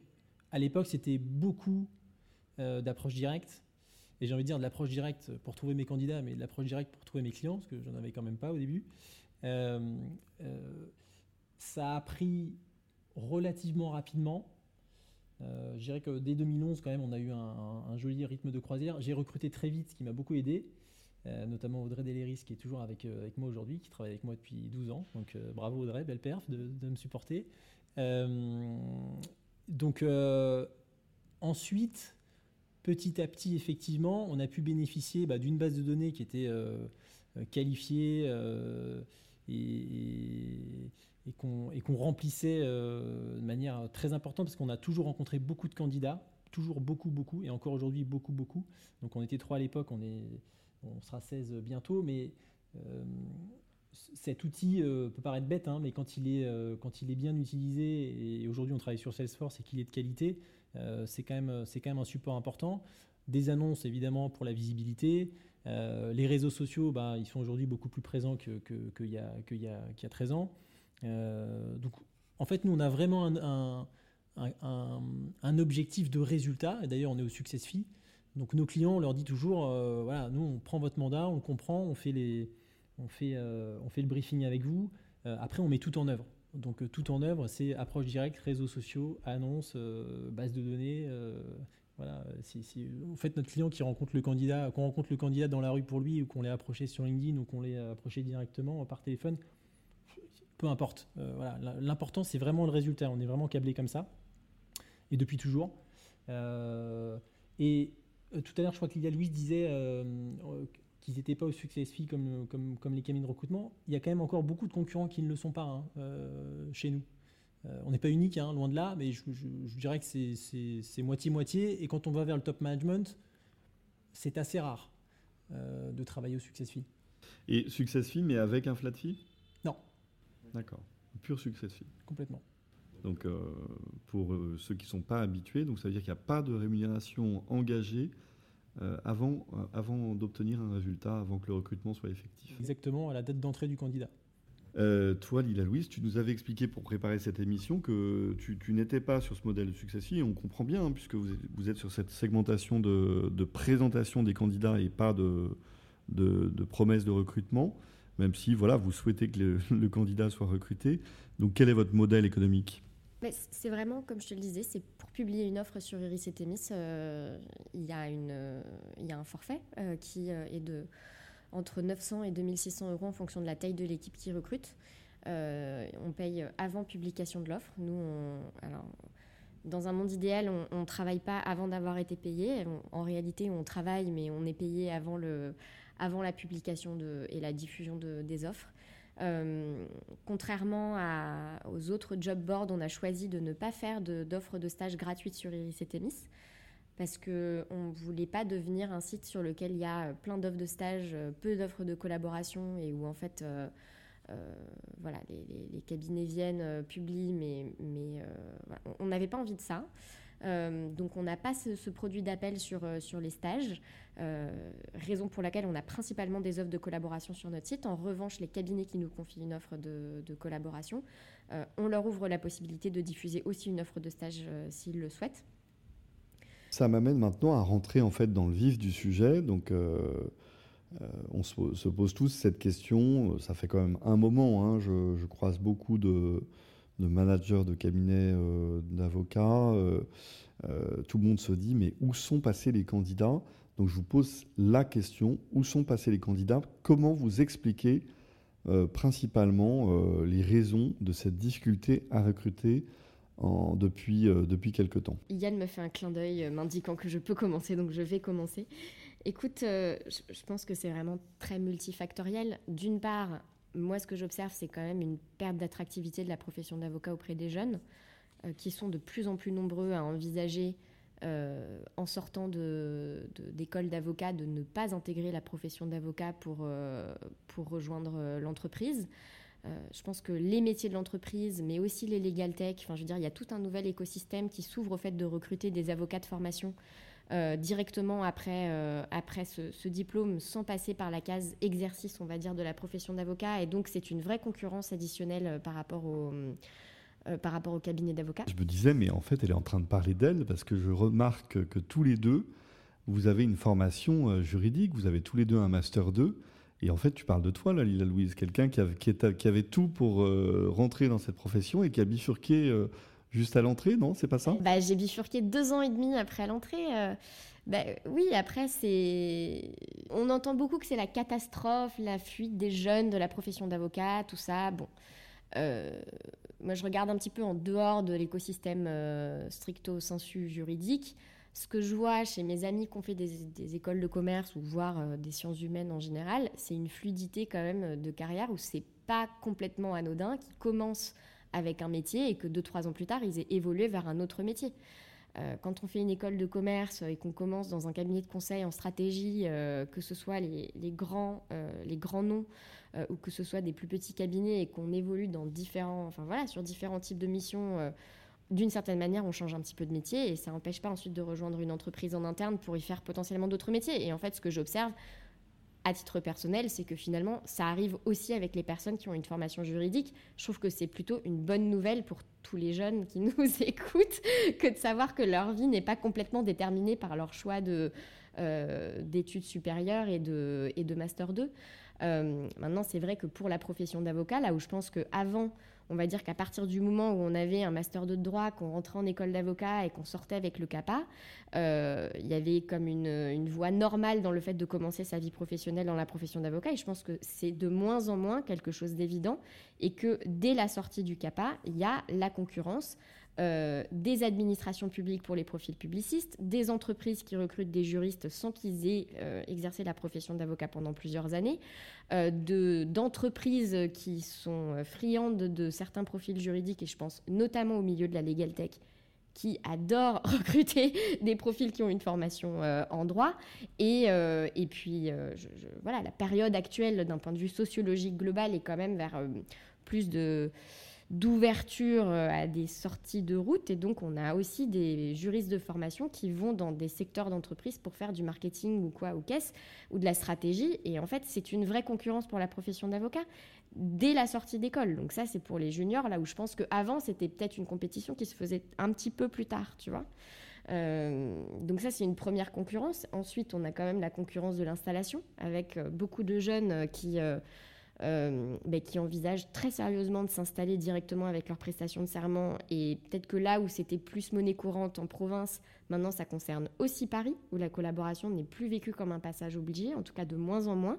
à l'époque, c'était beaucoup d'approche directe. Et j'ai envie de dire de l'approche directe pour trouver mes candidats, mais de l'approche directe pour trouver mes clients, parce que j'en avais quand même pas au début ça a pris relativement rapidement. Euh, je dirais que dès 2011, quand même, on a eu un, joli rythme de croisière. J'ai recruté très vite, ce qui m'a beaucoup aidé, euh, notamment Audrey Deléris, qui est toujours avec, euh, avec moi aujourd'hui, qui travaille avec moi depuis 12 ans. Donc bravo Audrey, belle perf de, me supporter. donc ensuite, petit à petit, effectivement, on a pu bénéficier bah, d'une base de données qui était qualifiée et et qu'on remplissait euh, de manière très importante parce qu'on a toujours rencontré beaucoup de candidats, toujours beaucoup, beaucoup, et encore aujourd'hui beaucoup, beaucoup. Donc on était trois à l'époque, on, on sera 16 bientôt, mais euh, cet outil euh, peut paraître bête, hein, mais quand il, est, quand il est bien utilisé, et aujourd'hui on travaille sur Salesforce et qu'il est de qualité, c'est quand, même, quand même un support important. Des annonces évidemment pour la visibilité. les réseaux sociaux, bah, ils sont aujourd'hui beaucoup plus présents qu'il que, y, a, y, a, y a 13 ans. Euh, donc, en fait, nous, on a vraiment un, objectif de résultat. Et d'ailleurs, on est au success fee. Donc, nos clients, on leur dit toujours euh, voilà, nous, on prend votre mandat, on comprend, euh, on fait le briefing avec vous. après, on met tout en œuvre. Donc, tout en œuvre, c'est approche directe, réseaux sociaux, annonces, base de données. voilà, si, en fait, notre client qui rencontre le candidat, qu'on rencontre le candidat dans la rue pour lui, ou qu'on l'ait approché sur LinkedIn, ou qu'on l'ait approché directement par téléphone, peu importe. Euh, voilà. L'important, c'est vraiment le résultat. On est vraiment câblé comme ça. Et depuis toujours. Euh, et euh, tout à l'heure, je crois que Lydia Louise disait qu'ils n'étaient pas au succès fee comme, comme, comme, les cabines de recrutement. Il y a quand même encore beaucoup de concurrents qui ne le sont pas hein, chez nous. on n'est pas unique, hein, loin de là, mais je, dirais que c'est moitié-moitié. Et quand on va vers le top management, c'est assez rare de travailler au success fee. Et success fee, mais avec un flat fee? D'accord. Pur succès fee. Complètement. Donc, euh, pour euh, ceux qui ne sont pas habitués, donc ça veut dire qu'il n'y a pas de rémunération engagée euh, avant, avant d'obtenir un résultat, avant que le recrutement soit effectif. Exactement, à la date d'entrée du candidat. toi, Lila Louise, tu nous avais expliqué pour préparer cette émission que tu, n'étais pas sur ce modèle de succès fee, et on comprend bien, hein, puisque vous êtes, sur cette segmentation de, présentation des candidats et pas de, de, de promesses de recrutement même si voilà, vous souhaitez que le, [LAUGHS] candidat soit recruté. Donc quel est votre modèle économique? C'est vraiment, comme je te le disais, c'est pour publier une offre sur Iris et Témis, euh, il, y a une, il y a un forfait euh, qui euh, est de entre 900 et 2600 euros en fonction de la taille de l'équipe qui recrute. on paye avant publication de l'offre. Nous, alors, dans un monde idéal, on ne travaille pas avant d'avoir été payé. en réalité, on travaille, mais on est payé avant la publication et la diffusion de, des offres. Euh, contrairement aux autres job boards, on a choisi de ne pas faire d'offres de, stage gratuites sur Iris et Témis parce qu'on ne voulait pas devenir un site sur lequel il y a plein d'offres de stage, peu d'offres de collaboration et où en fait euh, euh, voilà, les, cabinets viennent, publient, mais on n'avait pas envie de ça. Euh, donc on n'a pas ce, produit d'appel sur, euh, sur les stages, euh, raison pour laquelle on a principalement des offres de collaboration sur notre site. En revanche, les cabinets qui nous confient une offre de, collaboration, on leur ouvre la possibilité de diffuser aussi une offre de stage s'ils le souhaitent. Ça m'amène maintenant à rentrer en fait dans le vif du sujet. Donc on se, pose tous cette question. Ça fait quand même un moment. Hein, je, croise beaucoup de, de managers de cabinets euh, d'avocats. Euh, euh, tout le monde se dit, mais où sont passés les candidats? Donc je vous pose la question, où sont passés les candidats? Comment vous expliquez principalement les raisons de cette difficulté à recruter depuis quelque temps? Yann me fait un clin d'œil m'indiquant que je peux commencer, donc je vais commencer. Écoute, je pense que c'est vraiment très multifactoriel. D'une part, moi, ce que j'observe, c'est quand même une perte d'attractivité de la profession d'avocat auprès des jeunes, euh, qui sont de plus en plus nombreux à envisager, euh, en sortant d'école de, d'avocat, de ne pas intégrer la profession d'avocat pour, euh, pour rejoindre l'entreprise. je pense que les métiers de l'entreprise, mais aussi les legal tech, enfin, je veux dire, il y a tout un nouvel écosystème qui s'ouvre au fait de recruter des avocats de formation euh, directement après, euh, après ce, diplôme sans passer par la case exercice, on va dire, de la profession d'avocat. Et donc, c'est une vraie concurrence additionnelle euh, par rapport au... par rapport au cabinet d'avocat. Je me disais, mais en fait, elle est en train de parler d'elle parce que je remarque que tous les deux, vous avez une formation juridique, vous avez tous les deux un master 2, Et en fait, tu parles de toi, Lila Louise, quelqu'un qui avait, qui, avait, tout pour rentrer dans cette profession et qui a bifurqué juste à l'entrée, non C'est pas ça? Bah, J'ai bifurqué deux ans et demi après l'entrée. Euh. Bah, oui, après, c'est. On entend beaucoup que c'est la catastrophe, la fuite des jeunes de la profession d'avocat, tout ça. Bon. moi, je regarde un petit peu en dehors de l'écosystème stricto sensu juridique ce que je vois chez mes amis qui ont fait des, écoles de commerce ou voire euh, des sciences humaines en général, c'est une fluidité quand même euh, de carrière où c'est pas complètement anodin, qui commence avec un métier et que deux, trois ans plus tard, ils aient évolué vers un autre métier. Euh, quand on fait une école de commerce et qu'on commence dans un cabinet de conseil en stratégie, que ce soit les, grands, les grands noms ou que ce soit des plus petits cabinets et qu'on évolue dans différents, enfin voilà, sur différents types de missions d'une certaine manière, on change un petit peu de métier et ça n'empêche pas ensuite de rejoindre une entreprise en interne pour y faire potentiellement d'autres métiers. Et en fait, ce que j'observe à titre personnel, c'est que finalement, ça arrive aussi avec les personnes qui ont une formation juridique. Je trouve que c'est plutôt une bonne nouvelle pour tous les jeunes qui [LAUGHS] nous écoutent que de savoir que leur vie n'est pas complètement déterminée par leur choix de, euh, d'études supérieures et de, et de Master 2. Euh, maintenant, c'est vrai que pour la profession d'avocat, là où je pense qu'avant, on va dire qu'à partir du moment où on avait un master de droit, qu'on rentrait en école d'avocat et qu'on sortait avec le CAPA, euh, il y avait comme une, voie normale dans le fait de commencer sa vie professionnelle dans la profession d'avocat. Et je pense que c'est de moins en moins quelque chose d'évident et que dès la sortie du CAPA, il y a la concurrence. Euh, des administrations publiques pour les profils publicistes, des entreprises qui recrutent des juristes sans qu'ils aient euh, exercé la profession d'avocat pendant plusieurs années, euh, d'entreprises qui sont friandes de certains profils juridiques, et je pense notamment au milieu de la legal tech, qui adorent [LAUGHS] recruter des profils qui ont une formation en droit. Et, et puis, voilà, la période actuelle d'un point de vue sociologique global est quand même vers plus de d'ouverture euh, à des sorties de route. Et donc, on a aussi des juristes de formation qui vont dans des secteurs d'entreprise pour faire du marketing ou quoi, ou caisse, ou de la stratégie. Et en fait, c'est une vraie concurrence pour la profession d'avocat dès la sortie d'école. Donc ça, c'est pour les juniors, là où je pense qu'avant, c'était peut-être une compétition qui se faisait un petit peu plus tard, tu vois. Euh, donc ça, c'est une première concurrence. Ensuite, on a quand même la concurrence de l'installation, avec euh, beaucoup de jeunes qui ben, qui envisagent très sérieusement de s'installer directement avec leur prestation de serment. Et peut-être que là où c'était plus monnaie courante en province, maintenant ça concerne aussi Paris, où la collaboration n'est plus vécue comme un passage obligé, en tout cas de moins en moins.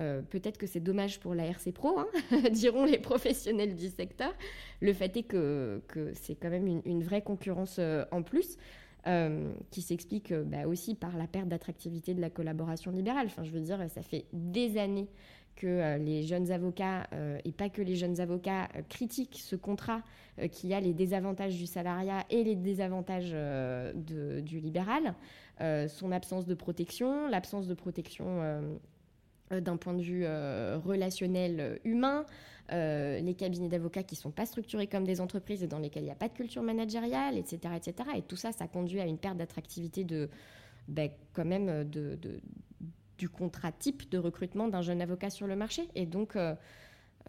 Euh, peut-être que c'est dommage pour la RC Pro, hein, [LAUGHS] diront les professionnels du secteur. Le fait est que, que c'est quand même une, vraie concurrence euh, en plus. qui s'explique bah, aussi par la perte d'attractivité de la collaboration libérale. Enfin, je veux dire, ça fait des années que euh, les jeunes avocats, euh, et pas que les jeunes avocats, euh, critiquent ce contrat qui a les désavantages du salariat et les désavantages du libéral, son absence de protection, l'absence de protection d'un point de vue relationnel humain, les cabinets d'avocats qui ne sont pas structurés comme des entreprises et dans lesquels il n'y a pas de culture managériale, etc., etc. Et tout ça, ça conduit à une perte d'attractivité de, ben, quand même, de du contrat type de recrutement d'un jeune avocat sur le marché. Et donc, euh,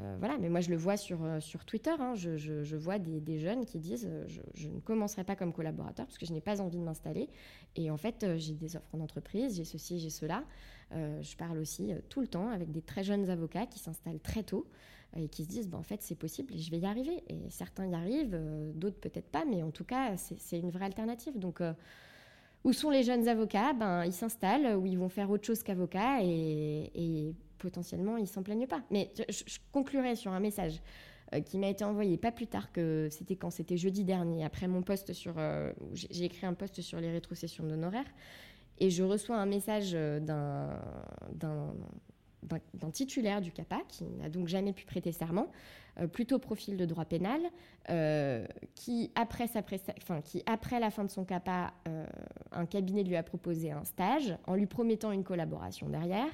euh, voilà, mais moi je le vois sur, euh, sur Twitter, hein. je, je, vois des, jeunes qui disent je, ne commencerai pas comme collaborateur parce que je n'ai pas envie de m'installer. Et en fait, j'ai des offres d'entreprise, j'ai ceci, j'ai cela. je parle aussi tout le temps avec des très jeunes avocats qui s'installent très tôt et qui se disent ben, en fait c'est possible et je vais y arriver. Et certains y arrivent, d'autres peut-être pas, mais en tout cas c'est une vraie alternative. Donc où sont les jeunes avocats? Ben, Ils s'installent, où ils vont faire autre chose qu'avocat et, potentiellement ils s'en plaignent pas. Mais je, conclurai sur un message euh, qui m'a été envoyé pas plus tard que c'était quand? C'était jeudi dernier, après mon poste sur. Euh, j'ai écrit un post sur les rétrocessions d'honoraires et je reçois un message euh, d'un d'un titulaire du CAPA qui n'a donc jamais pu prêter serment, euh, plutôt profil de droit pénal, euh, qui, après la fin de son CAPA, euh, un cabinet lui a proposé un stage en lui promettant une collaboration derrière,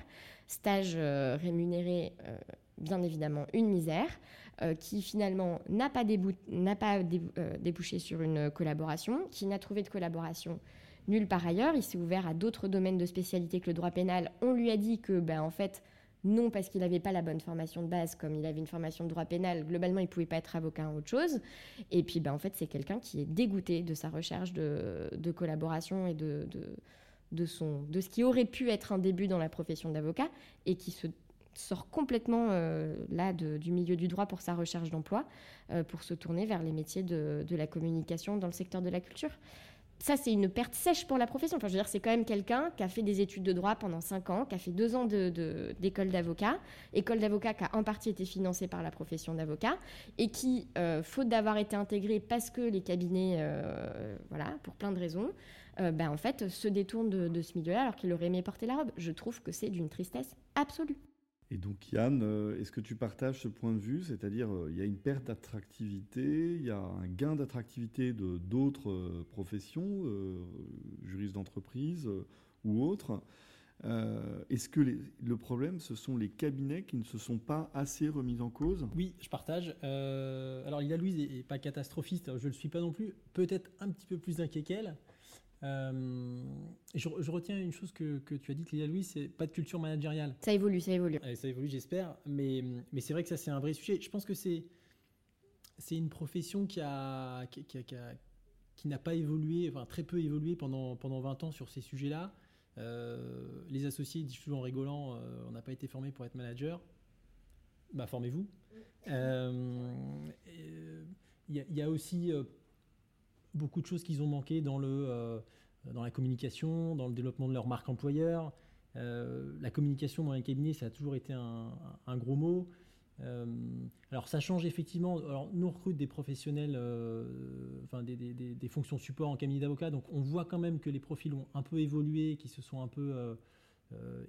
stage rémunéré bien évidemment une misère, qui finalement n'a pas, débouché sur une collaboration, qui n'a trouvé de collaboration nulle part ailleurs. Il s'est ouvert à d'autres domaines de spécialité que le droit pénal. On lui a dit que, ben, en fait, non parce qu'il n'avait pas la bonne formation de base, comme il avait une formation de droit pénal, globalement il ne pouvait pas être avocat en autre chose. Et puis ben, en fait c'est quelqu'un qui est dégoûté de sa recherche de, collaboration et de, de, son, de ce qui aurait pu être un début dans la profession d'avocat et qui se sort complètement là du milieu du droit pour sa recherche d'emploi, pour se tourner vers les métiers de, de, la communication dans le secteur de la culture ça, c'est une perte sèche pour la profession. Enfin, je veux dire, c'est quand même quelqu'un qui a fait des études de droit pendant 5 ans, qui a fait 2 ans d'école d'avocat, école d'avocat qui a en partie été financée par la profession d'avocat, et qui, euh, faute d'avoir été intégré parce que les cabinets, euh, voilà, pour plein de raisons, euh, ben, en fait, se détourne de, de ce milieu-là alors qu'il aurait aimé porter la robe. Je trouve que c'est d'une tristesse absolue. Et donc Yann, euh, est-ce que tu partages ce point de vue? C'est-à-dire, euh, il y a une perte d'attractivité, il y a un gain d'attractivité de d'autres euh, professions, juristes d'entreprise ou autres. Est-ce que le problème, ce sont les cabinets qui ne se sont pas assez remis en cause? Oui, je partage. alors, Lila Louise n'est pas catastrophiste, je ne le suis pas non plus. Peut-être un petit peu plus inquiet qu'elle. Euh, je, retiens une chose que, tu as dit, Léa Louis, c'est pas de culture managériale. Ça évolue, ça évolue. ça évolue, j'espère. Mais, mais c'est vrai que ça, c'est un vrai sujet. Je pense que c'est, c'est une profession qui, a, qui, qui, n'a pas évolué, enfin très peu évolué pendant, pendant 20 ans sur ces sujets-là. Euh, les associés disent toujours en rigolant euh, on n'a pas été formé pour être manager. Bah, formez-vous. Il y, a aussi beaucoup de choses qu'ils ont manqué dans, le, euh, dans la communication, dans le développement de leur marque employeur. Euh, la communication dans les cabinets, ça a toujours été un, gros mot. Euh, alors ça change effectivement. Alors, nous on recrute des professionnels, enfin des, des, des, fonctions support en cabinet d'avocat, donc on voit quand même que les profils ont un peu évolué, qui se sont un peu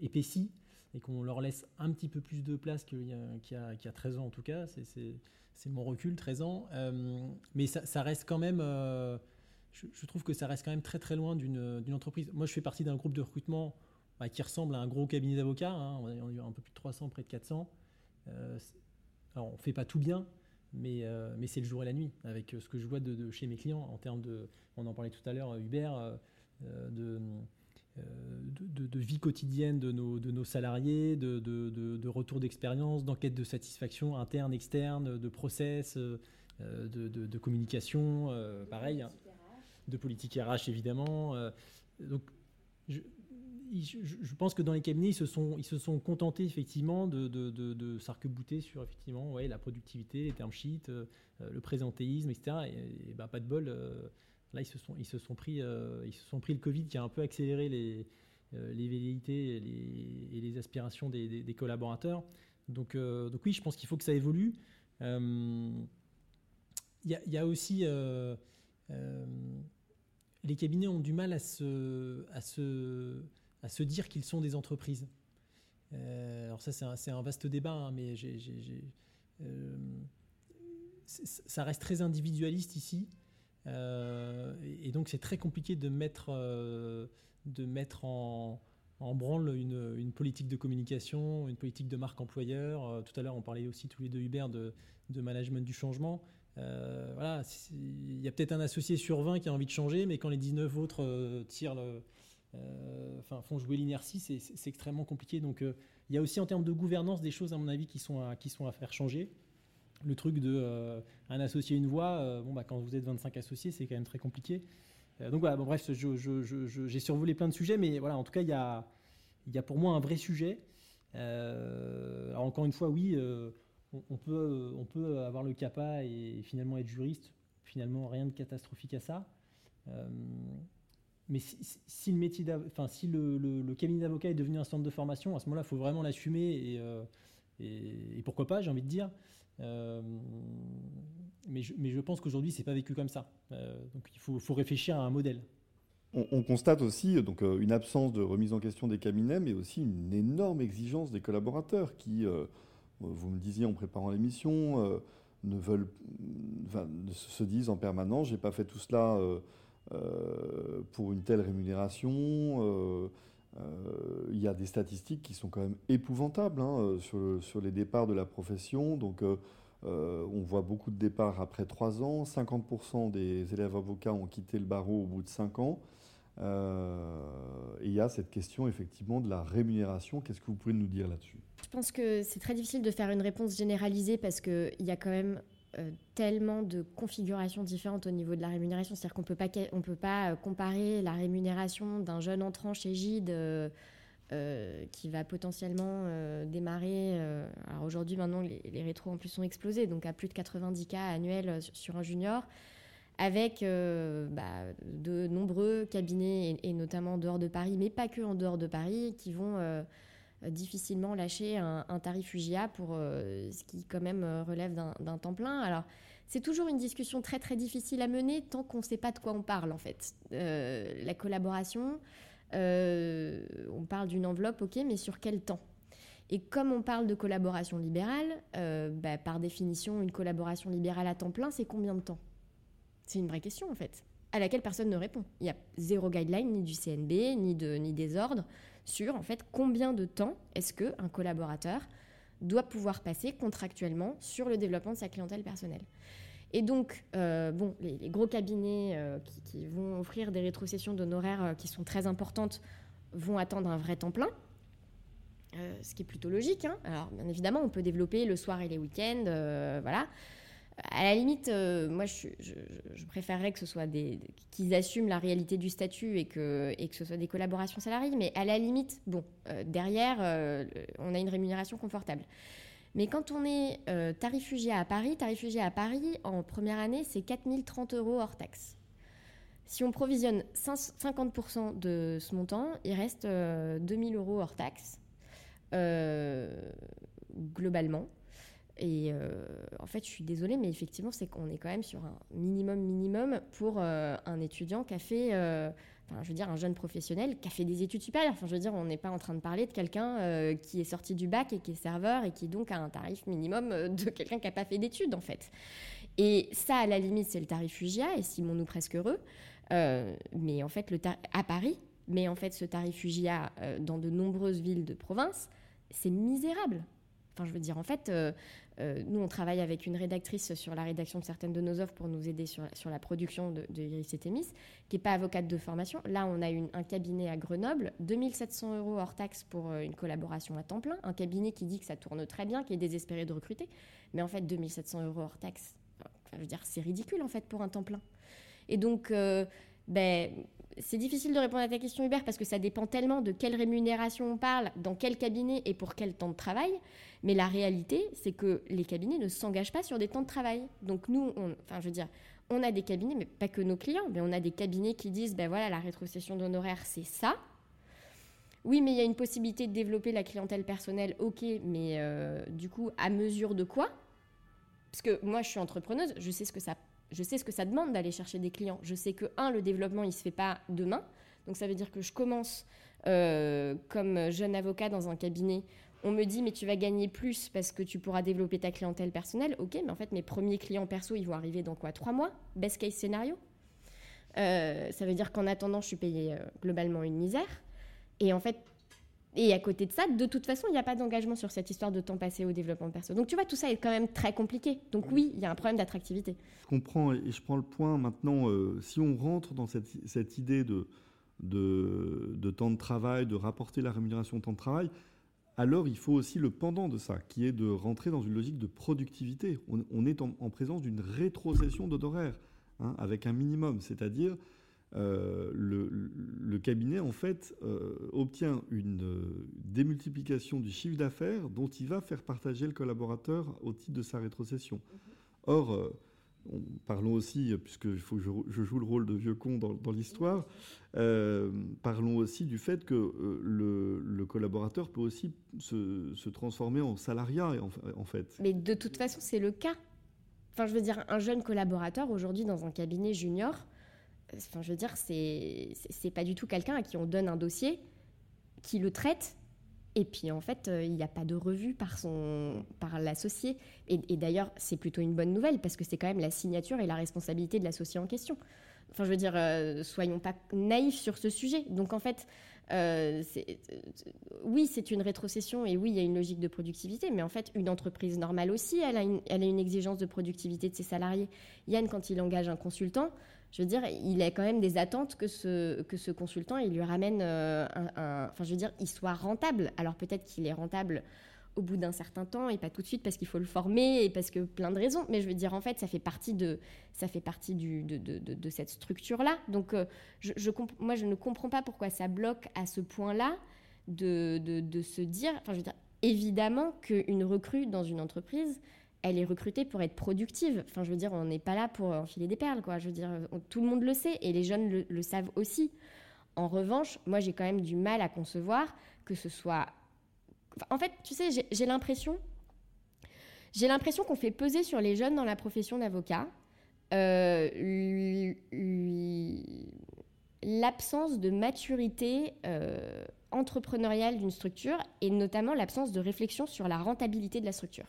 épaissis et qu'on leur laisse un petit peu plus de place qu'il y, y, y, a 13 ans en tout cas. C'est mon recul, 13 ans. Euh, mais ça, reste quand même, euh, je, trouve que ça reste quand même très très loin d'une entreprise. Moi, je fais partie d'un groupe de recrutement bah, qui ressemble à un gros cabinet d'avocats. Hein. On, a un peu plus de 300, près de 400. Euh, alors, on ne fait pas tout bien, mais, mais c'est le jour et la nuit, avec ce que je vois de, chez mes clients en termes de, on en parlait tout à l'heure, Hubert, euh, de, vie quotidienne de nos, de nos salariés, de, de retour d'expérience, d'enquête de satisfaction interne, externe, de process, euh, de, communication, euh, pareil, hein. de politique RH évidemment. donc, je, je, pense que dans les cabinets, ils se sont, ils se sont contentés effectivement de, de, s'arc-bouter sur effectivement ouais, la productivité, les term sheets, le présentéisme, etc. Et, bah, pas de bol. Là, ils se sont, pris, euh, ils se sont pris le Covid qui a un peu accéléré les, euh, les velléités et les, aspirations des, collaborateurs. Donc, euh, donc oui, je pense qu'il faut que ça évolue. Il y, a aussi... les cabinets ont du mal à se, à se, à se dire qu'ils sont des entreprises. alors ça, c'est un, un, vaste débat, hein, mais ça reste très individualiste ici. Euh, et, donc c'est très compliqué de mettre, euh, de mettre en, branle une, politique de communication, une politique de marque employeur. Euh, tout à l'heure, on parlait aussi tous les deux, Hubert, de, de management du changement. voilà, il y a peut-être un associé sur 20 qui a envie de changer, mais quand les 19 autres tirent enfin, font jouer l'inertie, c'est extrêmement compliqué. Donc, il y a aussi en termes de gouvernance des choses, à mon avis, qui sont qui sont à faire changer le truc de euh, un associé une voix, euh, bon bah quand vous êtes 25 associés, c'est quand même très compliqué. Euh, donc voilà, bon, bref, j'ai survolé plein de sujets, mais voilà, en tout cas, il y a, y a pour moi un vrai sujet. alors encore une fois, oui, on, peut, on peut avoir le CAPA et, finalement être juriste. Finalement, rien de catastrophique à ça. mais si, le métier, enfin si le, cabinet d'avocat est devenu un centre de formation, à ce moment-là, il faut vraiment l'assumer et, et, pourquoi pas, j'ai envie de dire. Euh, mais, je, pense qu'aujourd'hui, c'est pas vécu comme ça. Euh, donc il faut, faut, réfléchir à un modèle. On, constate aussi donc, euh, une absence de remise en question des cabinets, mais aussi une énorme exigence des collaborateurs qui, vous me disiez en préparant l'émission, ne veulent, se disent en permanence, j'ai pas fait tout cela pour une telle rémunération. Euh, il y a des statistiques qui sont quand même épouvantables hein, euh, sur, les départs de la profession. Donc, euh, on voit beaucoup de départs après 3 ans. 50% des élèves avocats ont quitté le barreau au bout de 5 ans. il y a cette question effectivement de la rémunération. Qu'est-ce que vous pouvez nous dire là-dessus? Je pense que c'est très difficile de faire une réponse généralisée parce qu'il y a quand même euh, tellement de configurations différentes au niveau de la rémunération. C'est-à-dire qu'on ne peut pas comparer la rémunération d'un jeune entrant chez Gide euh, qui va potentiellement démarrer. alors aujourd'hui, maintenant, les, les, rétros en plus sont explosés, donc à plus de 90 cas annuels sur un junior avec euh, bah, de nombreux cabinets, et, notamment en dehors de Paris, mais pas que en dehors de Paris, qui vont euh, difficilement lâcher un, tarif UGA pour euh, ce qui quand même relève d'un temps plein. Alors, c'est toujours une discussion très très difficile à mener tant qu'on ne sait pas de quoi on parle en fait. la collaboration, on parle d'une enveloppe, ok, mais sur quel temps? Et comme on parle de collaboration libérale, bah, par définition, une collaboration libérale à temps plein, c'est combien de temps? C'est une vraie question en fait, à laquelle personne ne répond. Il y a zéro guideline, ni du CNB, ni, de, ni des ordres, sur en fait combien de temps est-ce qu'un collaborateur doit pouvoir passer contractuellement sur le développement de sa clientèle personnelle. Et donc, euh, bon, les, gros cabinets euh, qui, vont offrir des rétrocessions d'honoraires euh, qui sont très importantes vont attendre un vrai temps plein, ce qui est plutôt logique. Hein. Alors, bien évidemment, on peut développer le soir et les week-ends, voilà à la limite, euh, moi, je, préférerais que ce soit des, qu'ils assument la réalité du statut et que, ce soit des collaborations salariées. Mais à la limite, bon, euh, derrière, euh, on a une rémunération confortable. Mais quand on est tarif FUGIA à Paris, tarif FUGIA à Paris, en première année, c'est 4030 euros hors taxe. Si on provisionne 50% de ce montant, il reste 2000 euros hors taxe, globalement. Et euh, en fait, je suis désolée, mais effectivement, c'est qu'on est quand même sur un minimum minimum pour euh, un étudiant qui a fait, euh, je veux dire, un jeune professionnel qui a fait des études supérieures. Enfin, je veux dire, on n'est pas en train de parler de quelqu'un qui est sorti du bac et qui est serveur et qui donc a un tarif minimum de quelqu'un qui n'a pas fait d'études, en fait. Et ça, à la limite, c'est le tarif UGA, et Simon-nous presque heureux. mais en fait, le à Paris, mais en fait, ce tarif UGA dans de nombreuses villes de province, c'est misérable. Enfin, je veux dire, en fait, nous, on travaille avec une rédactrice sur la rédaction de certaines de nos offres pour nous aider sur, sur la production de, de Iris et Témis, qui n'est pas avocate de formation. Là, on a une, un cabinet à Grenoble, 2700 euros hors taxe pour euh, une collaboration à temps plein. Un cabinet qui dit que ça tourne très bien, qui est désespéré de recruter. Mais en fait, 2700 euros hors taxe, je veux dire, c'est ridicule en fait pour un temps plein. Et donc, euh, ben, c'est difficile de répondre à ta question, Hubert, parce que ça dépend tellement de quelle rémunération on parle, dans quel cabinet et pour quel temps de travail. Mais la réalité, c'est que les cabinets ne s'engagent pas sur des temps de travail. Donc nous, on, enfin, je veux dire, on a des cabinets, mais pas que nos clients, mais on a des cabinets qui disent, ben voilà, la rétrocession d'honoraires, c'est ça. Oui, mais il y a une possibilité de développer la clientèle personnelle, ok, mais euh, du coup, à mesure de quoi? Parce que moi, je suis entrepreneuse, je sais ce que ça je sais ce que ça demande d'aller chercher des clients. Je sais que, un, le développement, il ne se fait pas demain. Donc ça veut dire que je commence euh, comme jeune avocat dans un cabinet. On me dit, mais tu vas gagner plus parce que tu pourras développer ta clientèle personnelle. Ok, mais en fait, mes premiers clients perso, ils vont arriver dans quoi? Trois mois? Best case scénario euh, Ça veut dire qu'en attendant, je suis payée euh, globalement une misère. Et en fait, et à côté de ça, de toute façon, il n'y a pas d'engagement sur cette histoire de temps passé au développement perso. Donc tu vois, tout ça est quand même très compliqué. Donc oui, il y a un problème d'attractivité. Je comprends et je prends le point maintenant. Euh, si on rentre dans cette, idée de, de, temps de travail, de rapporter la rémunération au temps de travail, alors il faut aussi le pendant de ça, qui est de rentrer dans une logique de productivité. On, est en, présence d'une rétrocession d'honoraires, hein, avec un minimum, c'est-à-dire euh, le, cabinet, en fait, euh, obtient une euh, démultiplication du chiffre d'affaires dont il va faire partager le collaborateur au titre de sa rétrocession. Or, parlons aussi, puisqu'il faut que je, joue le rôle de vieux con dans, l'histoire, parlons aussi du fait que le, collaborateur peut aussi se, transformer en salariat, en fait. Mais de toute façon, c'est le cas. Enfin, je veux dire, un jeune collaborateur aujourd'hui dans un cabinet junior, Je veux dire, c'est pas du tout quelqu'un à qui on donne un dossier, qui le traite, et puis en fait, euh, il n'y a pas de revue par par l'associé. Et, d'ailleurs, c'est plutôt une bonne nouvelle parce que c'est quand même la signature et la responsabilité de l'associé en question. Enfin, je veux dire, euh, soyons pas naïfs sur ce sujet. Donc en fait, euh, oui, c'est une rétrocession et oui, il y a une logique de productivité, mais en fait, une entreprise normale aussi, elle a une, elle a une exigence de productivité de ses salariés. Yann, quand il engage un consultant, je veux dire, il a quand même des attentes que ce, que ce consultant, il lui ramène euh, un, Enfin, je veux dire, il soit rentable. Alors peut-être qu'il est rentable au bout d'un certain temps et pas tout de suite parce qu'il faut le former et parce que plein de raisons. Mais je veux dire, en fait, ça fait partie de, ça fait partie de, de, de, cette structure-là. Donc, euh, je, je moi, je ne comprends pas pourquoi ça bloque à ce point-là. de, de, se dire, enfin je veux dire, évidemment qu'une recrue dans une entreprise, elle est recrutée pour être productive. Enfin, je veux dire, on n'est pas là pour enfiler des perles, quoi. Je veux dire, tout le monde le sait et les jeunes le, savent aussi. En revanche, moi, j'ai quand même du mal à concevoir que ce soit. en fait, tu sais, j'ai l'impression, j'ai l'impression qu'on fait peser sur les jeunes dans la profession d'avocat euh, l'absence de maturité euh, entrepreneuriale d'une structure et notamment l'absence de réflexion sur la rentabilité de la structure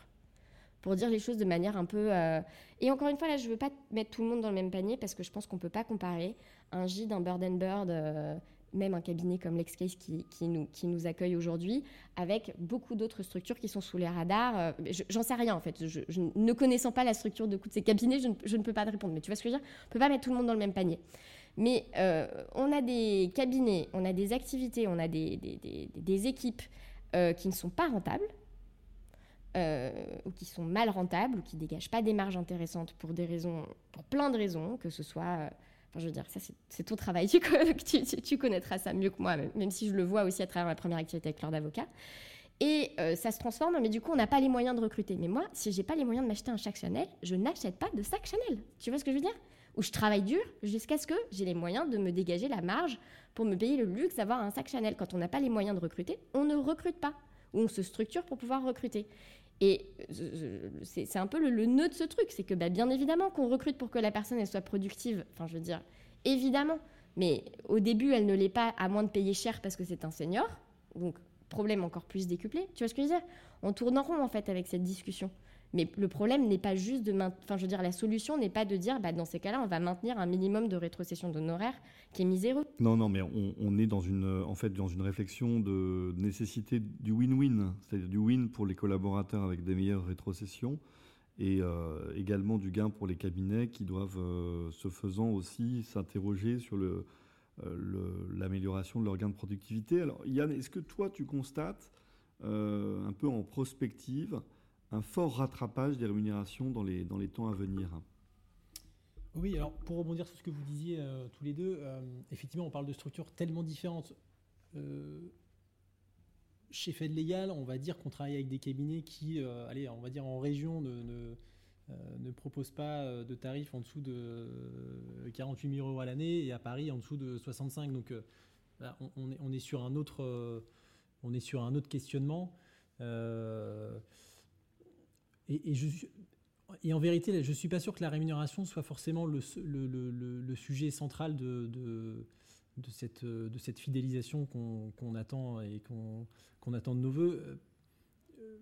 pour dire les choses de manière un peu... Euh, et encore une fois, là, je ne veux pas mettre tout le monde dans le même panier parce que je pense qu'on ne peut pas comparer un J d'un Bird and Bird, euh, même un cabinet comme LexCase qui, qui, nous, qui nous accueille aujourd'hui, avec beaucoup d'autres structures qui sont sous les radars. Euh, j'en sais rien, en fait. Je, ne connaissant pas la structure de ces cabinets, je ne, peux pas te répondre. Mais tu vois ce que je veux dire? On ne peut pas mettre tout le monde dans le même panier. Mais on a des cabinets, on a des activités, on a des, des, des équipes qui ne sont pas rentables, euh, ou qui sont mal rentables ou qui dégagent pas des marges intéressantes pour des raisons, pour plein de raisons, que ce soit, euh, enfin je veux dire, ça c'est ton travail, [LAUGHS] [LAUGHS] tu, tu, tu, connaîtras ça mieux que moi, même, si je le vois aussi à travers ma première activité avec l'ordre d'avocat. Et euh, ça se transforme, mais du coup on n'a pas les moyens de recruter. Mais moi, si j'ai pas les moyens de m'acheter un sac Chanel, je n'achète pas de sac Chanel. Tu vois ce que je veux dire? Ou je travaille dur jusqu'à ce que j'ai les moyens de me dégager la marge pour me payer le luxe d'avoir un sac Chanel. Quand on n'a pas les moyens de recruter, on ne recrute pas ou on se structure pour pouvoir recruter. Et c'est un peu le, nœud de ce truc, c'est que bah, bien évidemment qu'on recrute pour que la personne soit productive. Enfin, je veux dire, évidemment. Mais au début, elle ne l'est pas, à moins de payer cher parce que c'est un senior. Donc, problème encore plus décuplé. Tu vois ce que je veux dire? On tourne en rond en fait avec cette discussion. Mais le problème n'est pas juste de Enfin, je veux dire, la solution n'est pas de dire, bah, dans ces cas-là, on va maintenir un minimum de rétrocession d'honoraires qui est miséreux. Non, non, mais on, est dans une, en fait, dans une réflexion de nécessité du win-win, c'est-à-dire du win pour les collaborateurs avec des meilleures rétrocessions et euh, également du gain pour les cabinets qui doivent, euh, ce faisant aussi, s'interroger sur euh, l'amélioration de leur gain de productivité. Alors, Yann, est-ce que toi, tu constates, un peu en prospective, un fort rattrapage des rémunérations dans les, dans les temps à venir. Oui, alors pour rebondir sur ce que vous disiez euh, tous les deux, euh, effectivement, on parle de structures tellement différentes. Euh, chez Fed Legal, on va dire qu'on travaille avec des cabinets qui, allez, on va dire en région, ne, ne, proposent pas de tarifs en dessous de 48 000 euros à l'année et à Paris en dessous de 65. Donc on, est, on, est, sur un autre, on est sur un autre questionnement. Et, en vérité, je ne suis pas sûr que la rémunération soit forcément le, sujet central de, cette, fidélisation qu'on attend et qu'on attend de nos voeux. Euh,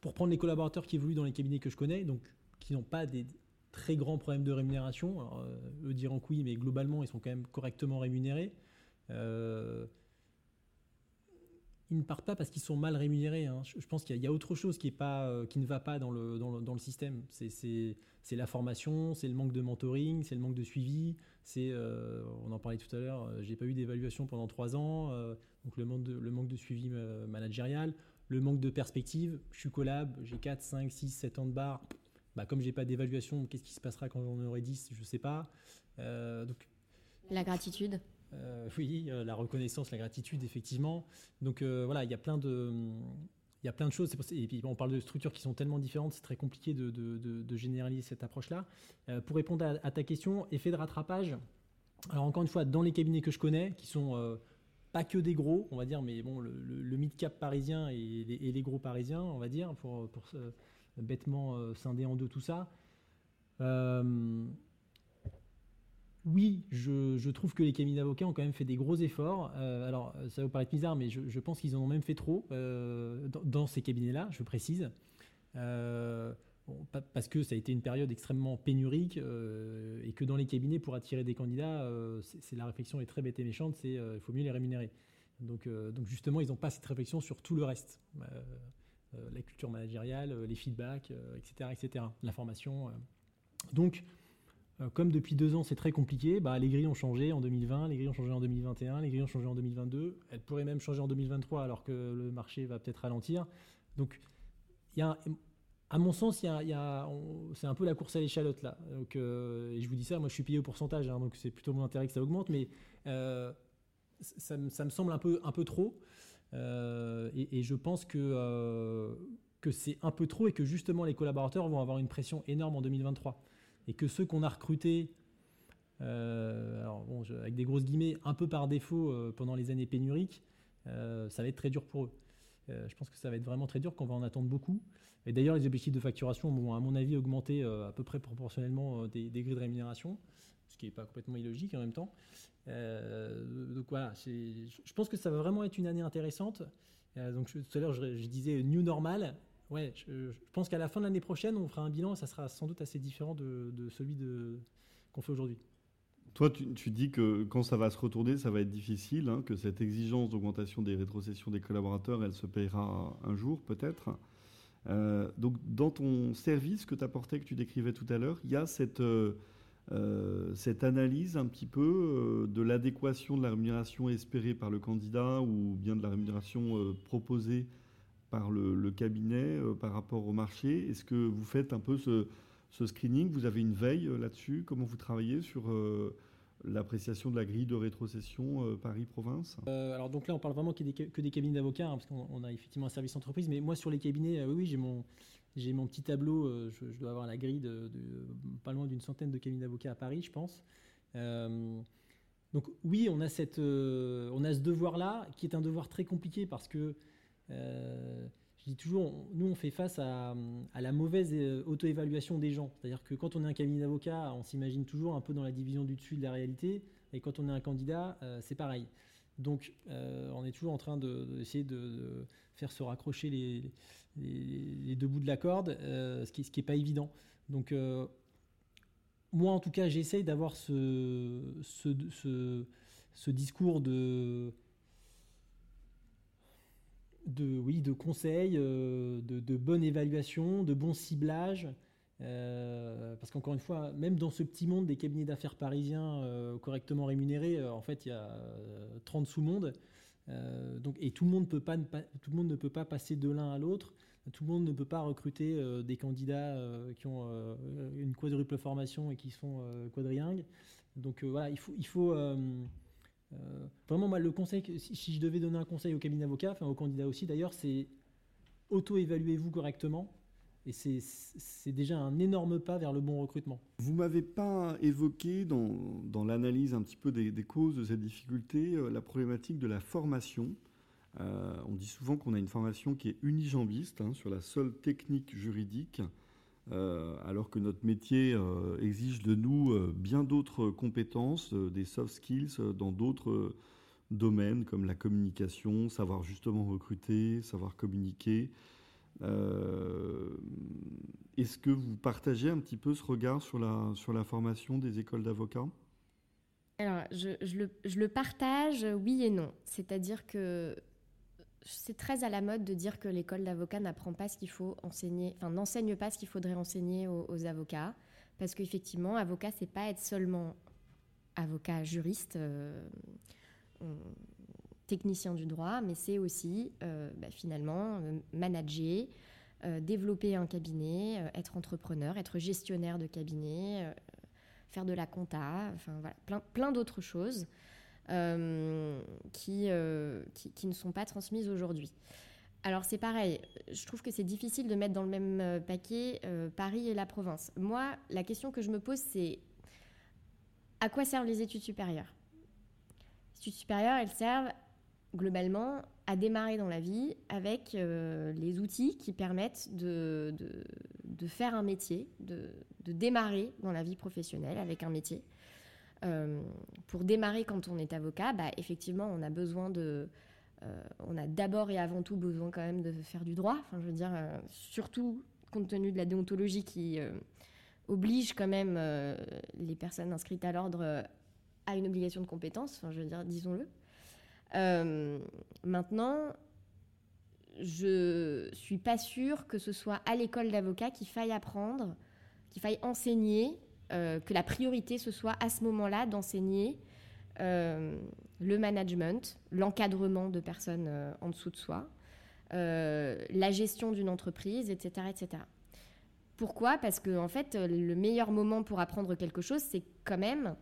pour prendre les collaborateurs qui évoluent dans les cabinets que je connais, donc qui n'ont pas des très grands problèmes de rémunération, euh, eux diront que oui, mais globalement, ils sont quand même correctement rémunérés. Euh, ils ne partent pas parce qu'ils sont mal rémunérés. Hein. Je, pense qu'il y, a autre chose qui, est pas, euh, qui ne va pas dans le, dans le, dans le système. C'est la formation, c'est le manque de mentoring, c'est le manque de suivi. Euh, on en parlait tout à l'heure, euh, j'ai pas eu d'évaluation pendant trois ans, donc le manque, de, le manque de suivi managérial, le manque de perspective. Je suis collab, j'ai 4, 5, 6, 7 ans de barre. Bah, comme j'ai pas d'évaluation, qu'est-ce qui se passera quand j'en aurai 10 Je sais pas. donc, la gratitude euh, oui, euh, la reconnaissance, la gratitude, effectivement. Donc euh, voilà, il y a plein de, il y a plein de choses. Et puis on parle de structures qui sont tellement différentes, c'est très compliqué de, généraliser cette approche-là. pour répondre à, ta question, effet de rattrapage. Alors encore une fois, dans les cabinets que je connais, qui sont pas que des gros, on va dire, mais bon, le, mid-cap parisien et les, gros parisiens, on va dire, pour bêtement scinder en deux tout ça oui, je, trouve que les cabinets d'avocats ont quand même fait des gros efforts. Euh, alors, ça va vous paraître bizarre, mais je, pense qu'ils en ont même fait trop euh, dans, ces cabinets-là, je précise. Euh, parce que ça a été une période extrêmement pénurique et que dans les cabinets, pour attirer des candidats, c'est la réflexion est très bête et méchante, c'est il faut mieux les rémunérer. Donc, donc justement, ils n'ont pas cette réflexion sur tout le reste. la culture managériale, les feedbacks, etc., etc., la formation. donc, euh, comme depuis deux ans c'est très compliqué, bah, les grilles ont changé en 2020, les grilles ont changé en 2021, les grilles ont changé en 2022, elles pourraient même changer en 2023 alors que le marché va peut-être ralentir. Donc, y a, à mon sens, c'est un peu la course à l'échalote là. Donc, euh, et je vous dis ça, moi je suis payé au pourcentage, hein, donc c'est plutôt mon intérêt que ça augmente, mais euh, ça, me semble un peu, un peu trop. et, je pense que, que c'est un peu trop et que justement les collaborateurs vont avoir une pression énorme en 2023. Et que ceux qu'on a recrutés, alors avec des grosses guillemets, un peu par défaut pendant les années pénuriques, ça va être très dur pour eux. je pense que ça va être vraiment très dur, qu'on va en attendre beaucoup. Et d'ailleurs, les objectifs de facturation vont, à mon avis, augmenter à peu près proportionnellement des, des, grilles de rémunération ce qui n'est pas complètement illogique en même temps. Euh, donc voilà, je pense que ça va vraiment être une année intéressante. Euh, donc tout à l'heure, je, disais new normal. Ouais, je, pense qu'à la fin de l'année prochaine, on fera un bilan et ça sera sans doute assez différent de, celui de, qu'on fait aujourd'hui. Toi, tu, dis que quand ça va se retourner, ça va être difficile, hein, que cette exigence d'augmentation des rétrocessions des collaborateurs, elle se payera un jour peut-être. Euh, donc dans ton service que tu apportais, que tu décrivais tout à l'heure, il y a cette... Euh, cette analyse un petit peu euh, de l'adéquation de la rémunération espérée par le candidat ou bien de la rémunération euh, proposée par le, cabinet par rapport au marché. Est-ce que vous faites un peu ce, screening? Vous avez une veille là-dessus? Comment vous travaillez sur l'appréciation de la grille de rétrocession Paris-Province? Alors donc là, on parle vraiment que des, cabinets d'avocats, hein, parce qu'on a effectivement un service entreprise. Mais moi, sur les cabinets, oui, j'ai mon, j'ai mon petit tableau, euh, je, dois avoir la grille de, pas loin d'une centaine de cabinets d'avocats à Paris, je pense. Euh, donc oui, on a, cette, euh, on a ce devoir-là, qui est un devoir très compliqué parce que, je dis toujours, nous on fait face à, la mauvaise auto-évaluation des gens. C'est-à-dire que quand on est un cabinet d'avocats, on s'imagine toujours un peu dans la division du dessus de la réalité, et quand on est un candidat, c'est pareil. Donc on est toujours en train d'essayer de, faire se raccrocher les, deux bouts de la corde, euh, ce qui n'est pas évident. Donc, euh, moi, en tout cas, j'essaye d'avoir ce, discours de, de, oui, de conseils, euh, de, bonne évaluation, de bon ciblage. parce qu'encore une fois, même dans ce petit monde des cabinets d'affaires parisiens correctement rémunérés, en fait, il y a 30 sous-mondes. donc, et tout le, monde peut pas, tout le monde ne peut pas passer de l'un à l'autre. Tout le monde ne peut pas recruter euh, des candidats euh, qui ont euh, une quadruple formation et qui sont quadrilingues. Donc voilà, il faut, il faut vraiment moi le conseil, si, je devais donner un conseil au cabinet d'avocat, enfin aux candidats aussi d'ailleurs, c'est auto-évaluez-vous correctement. Et c'est déjà un énorme pas vers le bon recrutement. Vous m'avez pas évoqué dans, l'analyse un petit peu des, causes de cette difficulté la problématique de la formation. Euh, on dit souvent qu'on a une formation qui est unijambiste hein, sur la seule technique juridique, euh, alors que notre métier euh, exige de nous bien d'autres compétences, des soft skills dans d'autres domaines comme la communication, savoir justement recruter, savoir communiquer. Est-ce que vous partagez un petit peu ce regard sur la, sur la formation des écoles d'avocats? Alors, je, le, je, le, partage, oui et non. C'est-à-dire que c'est très à la mode de dire que l'école d'avocat n'apprend pas ce qu'il faut enseigner, enfin n'enseigne pas ce qu'il faudrait enseigner aux, avocats, parce qu'effectivement, avocat, c'est pas être seulement avocat juriste, euh, technicien du droit, mais c'est aussi euh, bah, finalement euh, manager, développer un cabinet, être entrepreneur, être gestionnaire de cabinet, faire de la compta, enfin voilà, plein, plein d'autres choses. Euh, euh, qui, qui, ne sont pas transmises aujourd'hui. Alors c'est pareil, je trouve que c'est difficile de mettre dans le même euh, paquet Paris et la province. Moi, la question que je me pose, c'est à quoi servent les études supérieures? Les études supérieures, elles servent globalement à démarrer dans la vie avec les outils qui permettent de, de, de faire un métier, de, de, démarrer dans la vie professionnelle avec un métier. Euh, pour démarrer quand on est avocat, bah, effectivement, on a besoin de... Euh, on a d'abord et avant tout besoin quand même de faire du droit. Enfin, je veux dire, euh, surtout compte tenu de la déontologie qui oblige quand même les personnes inscrites à l'ordre à une obligation de compétence. Enfin, je veux dire, disons-le. maintenant, je suis pas sûre que ce soit à l'école d'avocat qu'il faille apprendre, qu'il faille enseigner que la priorité ce soit à ce moment-là d'enseigner euh, le management, l'encadrement de personnes euh, en dessous de soi, la gestion d'une entreprise, etc., etc. Pourquoi? Parce que en fait, le meilleur moment pour apprendre quelque chose, c'est quand même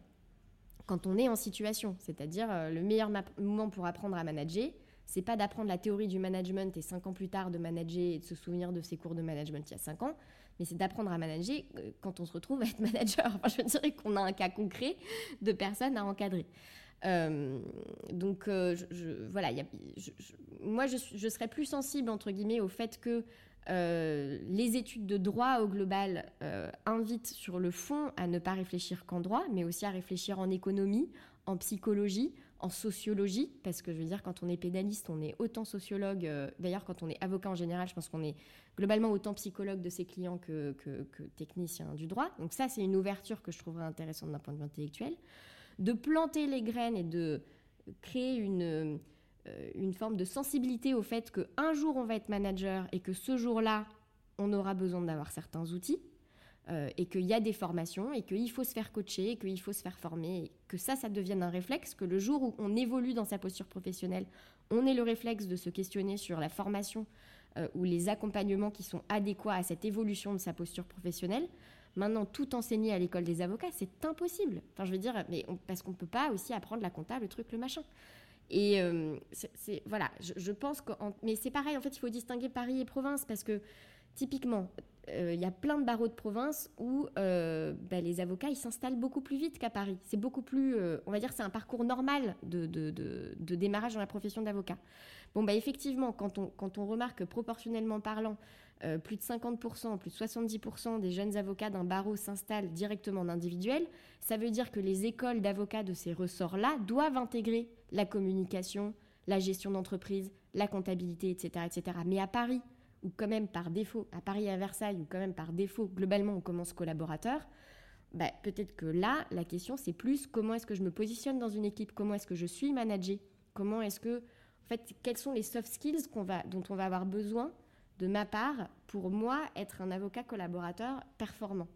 quand on est en situation. C'est-à-dire, le meilleur moment pour apprendre à manager, c'est pas d'apprendre la théorie du management et cinq ans plus tard de manager et de se souvenir de ses cours de management il y a cinq ans, mais c'est d'apprendre à manager euh, quand on se retrouve à être [LAUGHS] manager. Enfin, je dirais qu'on a un cas concret de personnes à encadrer. Euh, donc, euh, voilà, moi, je, serais plus sensible, entre guillemets, au fait que les études de droit au global invitent sur le fond à ne pas réfléchir qu'en droit, mais aussi à réfléchir en économie, en psychologie, en sociologie, parce que je veux dire, quand on est pénaliste, on est autant sociologue, d'ailleurs quand on est avocat en général, je pense qu'on est globalement autant psychologue de ses clients que, que, technicien du droit. Donc ça, c'est une ouverture que je trouverais intéressante d'un point de vue intellectuel. De planter les graines et de créer une, euh, une forme de sensibilité au fait qu'un jour on va être manager et que ce jour-là, on aura besoin d'avoir certains outils. Euh, et qu'il y a des formations et qu'il faut se faire coacher, et qu'il faut se faire former, et que ça, ça devienne un réflexe, que le jour où on évolue dans sa posture professionnelle, on ait le réflexe de se questionner sur la formation euh, ou les accompagnements qui sont adéquats à cette évolution de sa posture professionnelle. Maintenant, tout enseigner à l'école des avocats, c'est impossible. Enfin, je veux dire, mais parce qu'on ne peut pas aussi apprendre la compta, le truc, le machin. Et euh, voilà, je, pense que, mais c'est pareil. En fait, il faut distinguer Paris et province parce que typiquement, euh, il y a plein de barreaux de province où bah, les avocats ils s'installent beaucoup plus vite qu'à Paris. C'est beaucoup plus, on va dire, c'est un parcours normal de, démarrage dans la profession d'avocat. Bon, bah, effectivement, quand on, quand on remarque que proportionnellement parlant, euh, plus de 50%, plus de 70% des jeunes avocats d'un barreau s'installent directement en individuel, ça veut dire que les écoles d'avocats de ces ressorts-là doivent intégrer la communication, la gestion d'entreprise, la comptabilité, etc., etc. Mais à Paris, ou quand même par défaut, à Paris et à Versailles, ou quand même par défaut, globalement, on commence collaborateur, bah, peut-être que là, la question, c'est plus comment est-ce que je me positionne dans une équipe, comment est-ce que je suis managé, comment est-ce que en fait, quels sont les soft skills dont on va avoir besoin de ma part pour moi être un avocat collaborateur performant?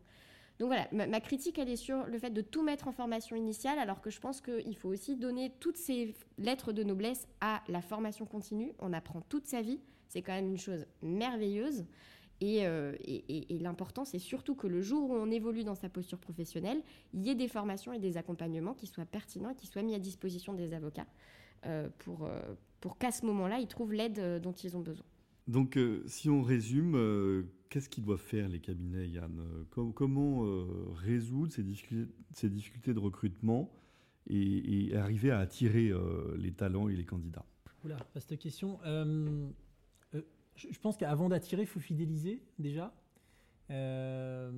Donc voilà, ma, critique, elle est sur le fait de tout mettre en formation initiale, alors que je pense qu'il faut aussi donner toutes ces lettres de noblesse à la formation continue. On apprend toute sa vie, c'est quand même une chose merveilleuse. Et, euh, et l'important, c'est surtout que le jour où on évolue dans sa posture professionnelle, il y ait des formations et des accompagnements qui soient pertinents et qui soient mis à disposition des avocats euh, pour, euh, pour qu'à ce moment-là, ils trouvent l'aide dont ils ont besoin. Donc, si on résume, qu'est-ce qu'ils doivent faire les cabinets, Yann? Comment résoudre ces difficultés, ces difficultés, de recrutement et, arriver à attirer les talents et les candidats? Oula, vaste question. Je pense qu'avant d'attirer, il faut fidéliser déjà. Euh,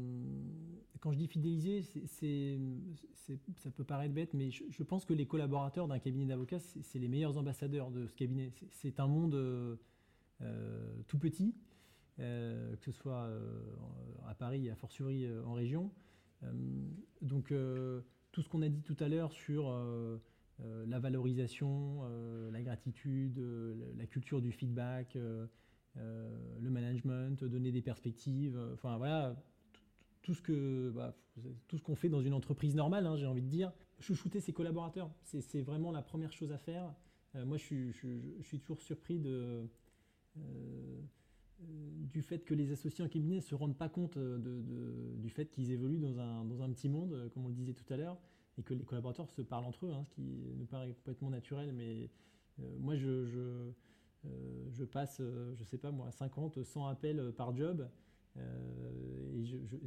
quand je dis fidéliser, ça peut paraître bête, mais je, pense que les collaborateurs d'un cabinet d'avocats, c'est, les meilleurs ambassadeurs de ce cabinet. C'est, un monde euh, tout petit, euh, que ce soit à Paris à fortiori en région. donc tout ce qu'on a dit tout à l'heure sur la valorisation, la gratitude, la culture du feedback, euh, le management, donner des perspectives, euh, enfin voilà, tout ce que bah, tout ce qu'on fait dans une entreprise normale, hein, j'ai envie de dire. Chouchouter ses collaborateurs, c'est vraiment la première chose à faire. Euh, moi, je suis, toujours surpris de, du fait que les associés en cabinet ne se rendent pas compte du fait qu'ils évoluent dans un, dans un, petit monde, comme on le disait tout à l'heure, et que les collaborateurs se parlent entre eux, hein, ce qui nous paraît complètement naturel. Mais moi, je je passe, euh, je sais pas moi, 50, 100 appels euh, par job.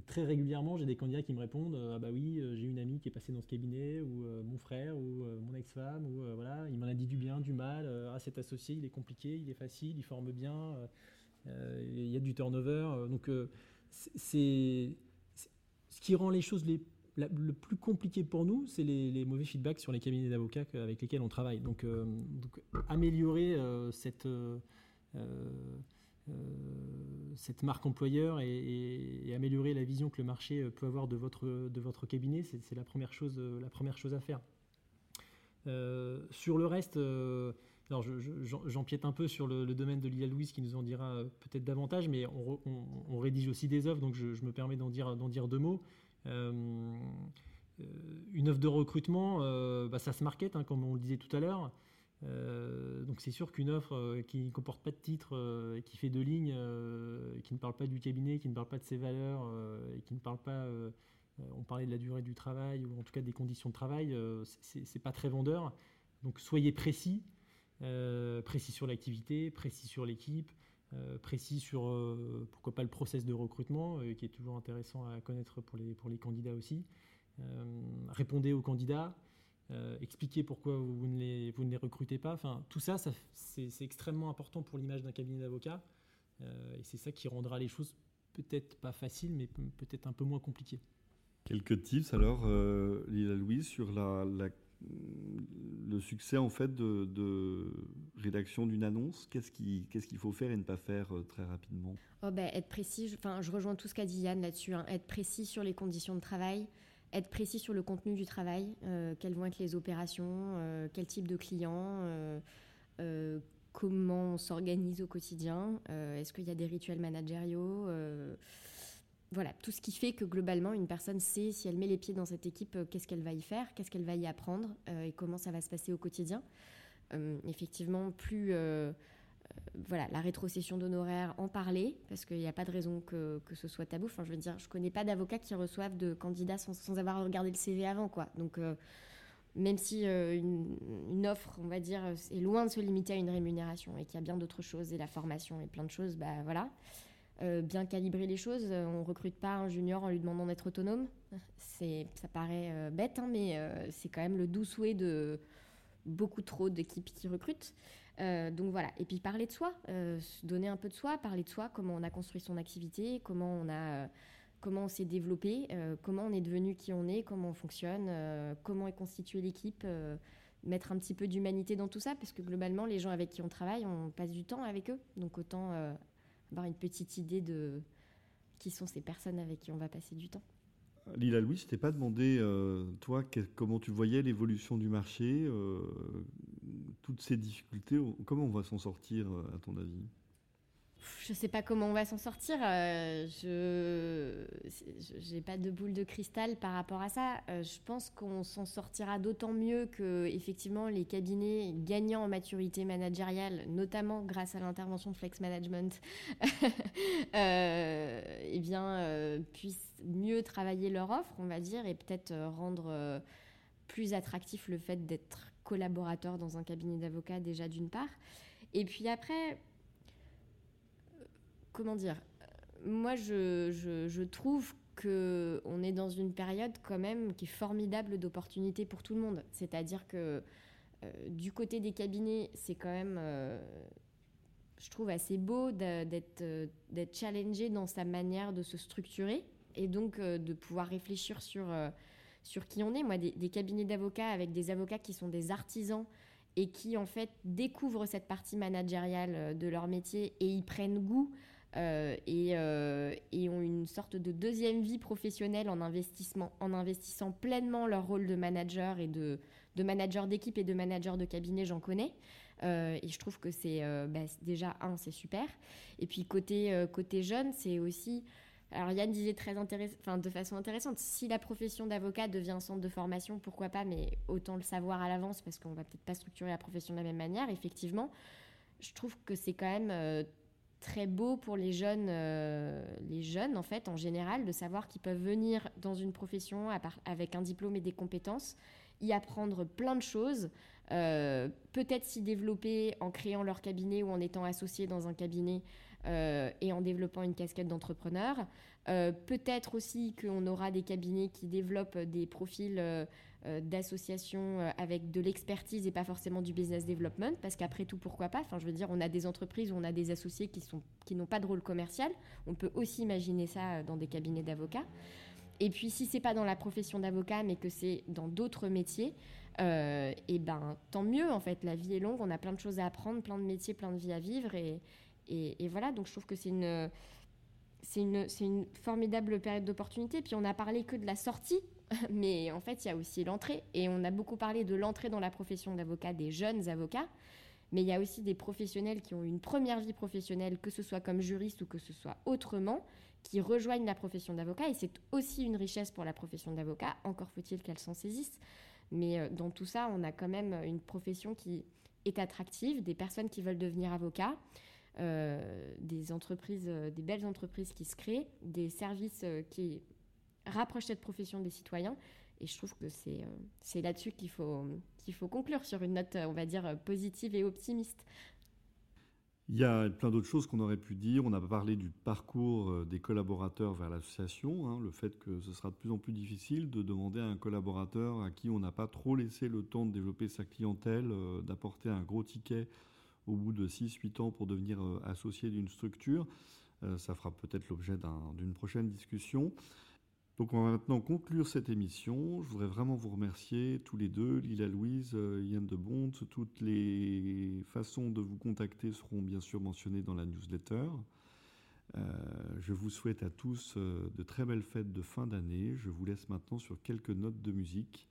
très régulièrement, j'ai des candidats qui me répondent Ah bah oui, j'ai une amie qui est passée dans ce cabinet, ou mon frère, ou mon ex-femme, ou voilà, il m'en a dit du bien, du mal. ah, cet associé, il est compliqué, il est facile, il forme bien, il y a du turnover. donc, c'est ce qui rend les choses les le plus compliqué pour nous, c'est les, mauvais feedbacks sur les cabinets d'avocats avec lesquels on travaille. Donc, euh, améliorer euh, cette, euh, cette marque employeur et, améliorer la vision que le marché peut avoir de votre, cabinet, c'est la, première chose, la première chose à faire. sur le reste, alors j'empiète un peu sur le, domaine de Lila Louise qui nous en dira peut-être davantage, mais on, rédige aussi des offres, donc je, me permets d'en dire deux mots. Euh, euh, une offre de recrutement, euh, bah, ça se market, hein, comme on le disait tout à l'heure. donc c'est sûr qu'une offre qui ne comporte pas de titre, qui fait deux lignes, qui ne parle pas du cabinet, qui ne parle pas de ses valeurs, et qui ne parle pas, on parlait de la durée du travail ou en tout cas des conditions de travail, c'est pas très vendeur. Donc soyez précis. précis sur l'activité, précis sur l'équipe, précis sur pourquoi pas le process de recrutement, qui est toujours intéressant à connaître pour les, pour les candidats aussi. répondez aux candidats, expliquez pourquoi vous ne, les, vous ne les recrutez pas. Enfin, tout ça, ça c'est extrêmement important pour l'image d'un cabinet d'avocats. et c'est ça qui rendra les choses peut-être pas faciles, mais peut-être un peu moins compliquées. Quelques tips alors, euh, Lila Louise, sur la, le succès en fait de, rédaction d'une annonce. Qu'est-ce qu'il qu'il faut faire et ne pas faire euh, très rapidement? Oh ben, Être précis, enfin, je rejoins tout ce qu'a dit Yann là-dessus. Hein. être précis sur les conditions de travail, être précis sur le contenu du travail, euh, quelles vont être les opérations, quel type de clients, comment on s'organise au quotidien, est-ce qu'il y a des rituels managériaux voilà, tout ce qui fait que globalement, une personne sait si elle met les pieds dans cette équipe, euh, qu'est-ce qu'elle va y faire, qu'est-ce qu'elle va y apprendre euh, et comment ça va se passer au quotidien. Euh, effectivement, plus voilà, la rétrocession d'honoraires, en parler, parce qu'il n'y a pas de raison que, ce soit tabou. Je veux dire, je connais pas d'avocats qui reçoivent de candidats sans, avoir regardé le CV avant. Donc, même si une, une, offre, on va dire, est loin de se limiter à une rémunération et qu'il y a bien d'autres choses et la formation et plein de choses, bah voilà. Euh, bien calibrer les choses. Euh, on recrute pas un junior en lui demandant d'être autonome. Ça paraît euh, bête, hein, mais c'est quand même le doux souhait de beaucoup trop d'équipes qui recrutent. donc voilà. Et puis parler de soi, donner un peu de soi, parler de soi, comment on a construit son activité, comment on a, comment on s'est développé, comment on est devenu qui on est, comment on fonctionne, comment est constituée l'équipe mettre un petit peu d'humanité dans tout ça, parce que globalement, les gens avec qui on travaille, on passe du temps avec eux. Donc autant avoir une petite idée de qui sont ces personnes avec qui on va passer du temps. Lila Louis, je t'ai pas demandé, euh, toi, comment tu voyais l'évolution du marché, euh, toutes ces difficultés, comment on va s'en sortir, euh, à ton avis? Je sais pas comment on va s'en sortir. Euh, je n'ai pas de boule de cristal par rapport à ça. Euh, je pense qu'on s'en sortira d'autant mieux que effectivement les cabinets gagnant en maturité managériale, notamment grâce à l'intervention de Flex Management, [LAUGHS] euh, eh bien puissent mieux travailler leur offre, on va dire, et peut-être rendre plus attractif le fait d'être collaborateur dans un cabinet d'avocats déjà d'une part. Et puis après, comment dire Moi, je, je, trouve que on est dans une période quand même qui est formidable d'opportunités pour tout le monde. C'est-à-dire que euh, du côté des cabinets, c'est quand même, euh, je trouve, assez beau d'être euh, d'être challengé dans sa manière de se structurer et donc de pouvoir réfléchir sur, sur qui on est. Moi, des, des cabinets d'avocats avec des avocats qui sont des artisans et qui en fait découvrent cette partie managériale de leur métier et y prennent goût euh, euh, et, ont une sorte de deuxième vie professionnelle en, investissement, en investissant pleinement leur rôle de manager et de, manager d'équipe et de manager de cabinet, j'en connais. Euh, et je trouve que c'est bah, déjà, un, c'est super. Et puis côté, côté jeune, c'est aussi... Alors Yann disait très enfin, de façon intéressante, si la profession d'avocat devient un centre de formation, pourquoi pas, mais autant le savoir à l'avance parce qu'on va peut-être pas structurer la profession de la même manière. Effectivement, je trouve que c'est quand même très beau pour les jeunes, euh, les jeunes en fait en général, de savoir qu'ils peuvent venir dans une profession avec un diplôme et des compétences, y apprendre plein de choses, euh, peut-être s'y développer en créant leur cabinet ou en étant associé dans un cabinet euh, et en développant une casquette d'entrepreneur. peut-être aussi qu'on aura des cabinets qui développent des profils d'associations euh, avec de l'expertise et pas forcément du business development, parce qu'après tout, pourquoi pas? Enfin, je veux dire, on a des entreprises où on a des associés qui sont qui n'ont pas de rôle commercial. On peut aussi imaginer ça euh, dans des cabinets d'avocats. Et puis, si c'est pas dans la profession d'avocat, mais que c'est dans d'autres métiers, et eh ben tant mieux. En fait, la vie est longue, on a plein de choses à apprendre, plein de métiers, plein de vies à vivre, et, et, et voilà. Donc, je trouve que c'est une c'est une, une, formidable période d'opportunité. Puis on a parlé que de la sortie [LAUGHS] mais en fait, il y a aussi l'entrée. Et on a beaucoup parlé de l'entrée dans la profession d'avocat des jeunes avocats. Mais il y a aussi des professionnels qui ont une première vie professionnelle, que ce soit comme juriste ou que ce soit autrement, qui rejoignent la profession d'avocat. Et c'est aussi une richesse pour la profession d'avocat. Encore faut-il qu'elle s'en saisisse. Mais euh, dans tout ça, on a quand même une profession qui est attractive, des personnes qui veulent devenir avocats. Euh, des entreprises, euh, des belles entreprises qui se créent, des services qui rapproche cette profession des citoyens et je trouve que c'est là-dessus qu'il faut, qu'il faut conclure sur une note, on va dire, positive et optimiste. Il y a plein d'autres choses qu'on aurait pu dire. On a parlé du parcours euh, des collaborateurs vers l'association, hein, le fait que ce sera de plus en plus difficile de demander à un collaborateur à qui on n'a pas trop laissé le temps de développer sa clientèle, euh, d'apporter un gros ticket au bout de 6-8 ans pour devenir euh, associé d'une structure. ça fera peut-être l'objet d'une prochaine discussion. Donc on va maintenant conclure cette émission. Je voudrais vraiment vous remercier tous les deux, Lila Louise, euh, Yann de Bont. Toutes les façons de vous contacter seront bien sûr mentionnées dans la newsletter. Euh, je vous souhaite à tous euh, de très belles fêtes de fin d'année. Je vous laisse maintenant sur quelques notes de musique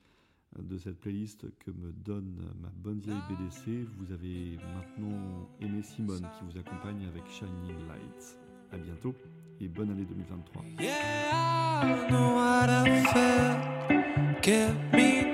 de cette playlist que me donne ma bonne vieille BDC. Vous avez maintenant Aimé Simone qui vous accompagne avec Shining Lights. À bientôt et bonne année 2023. Cause I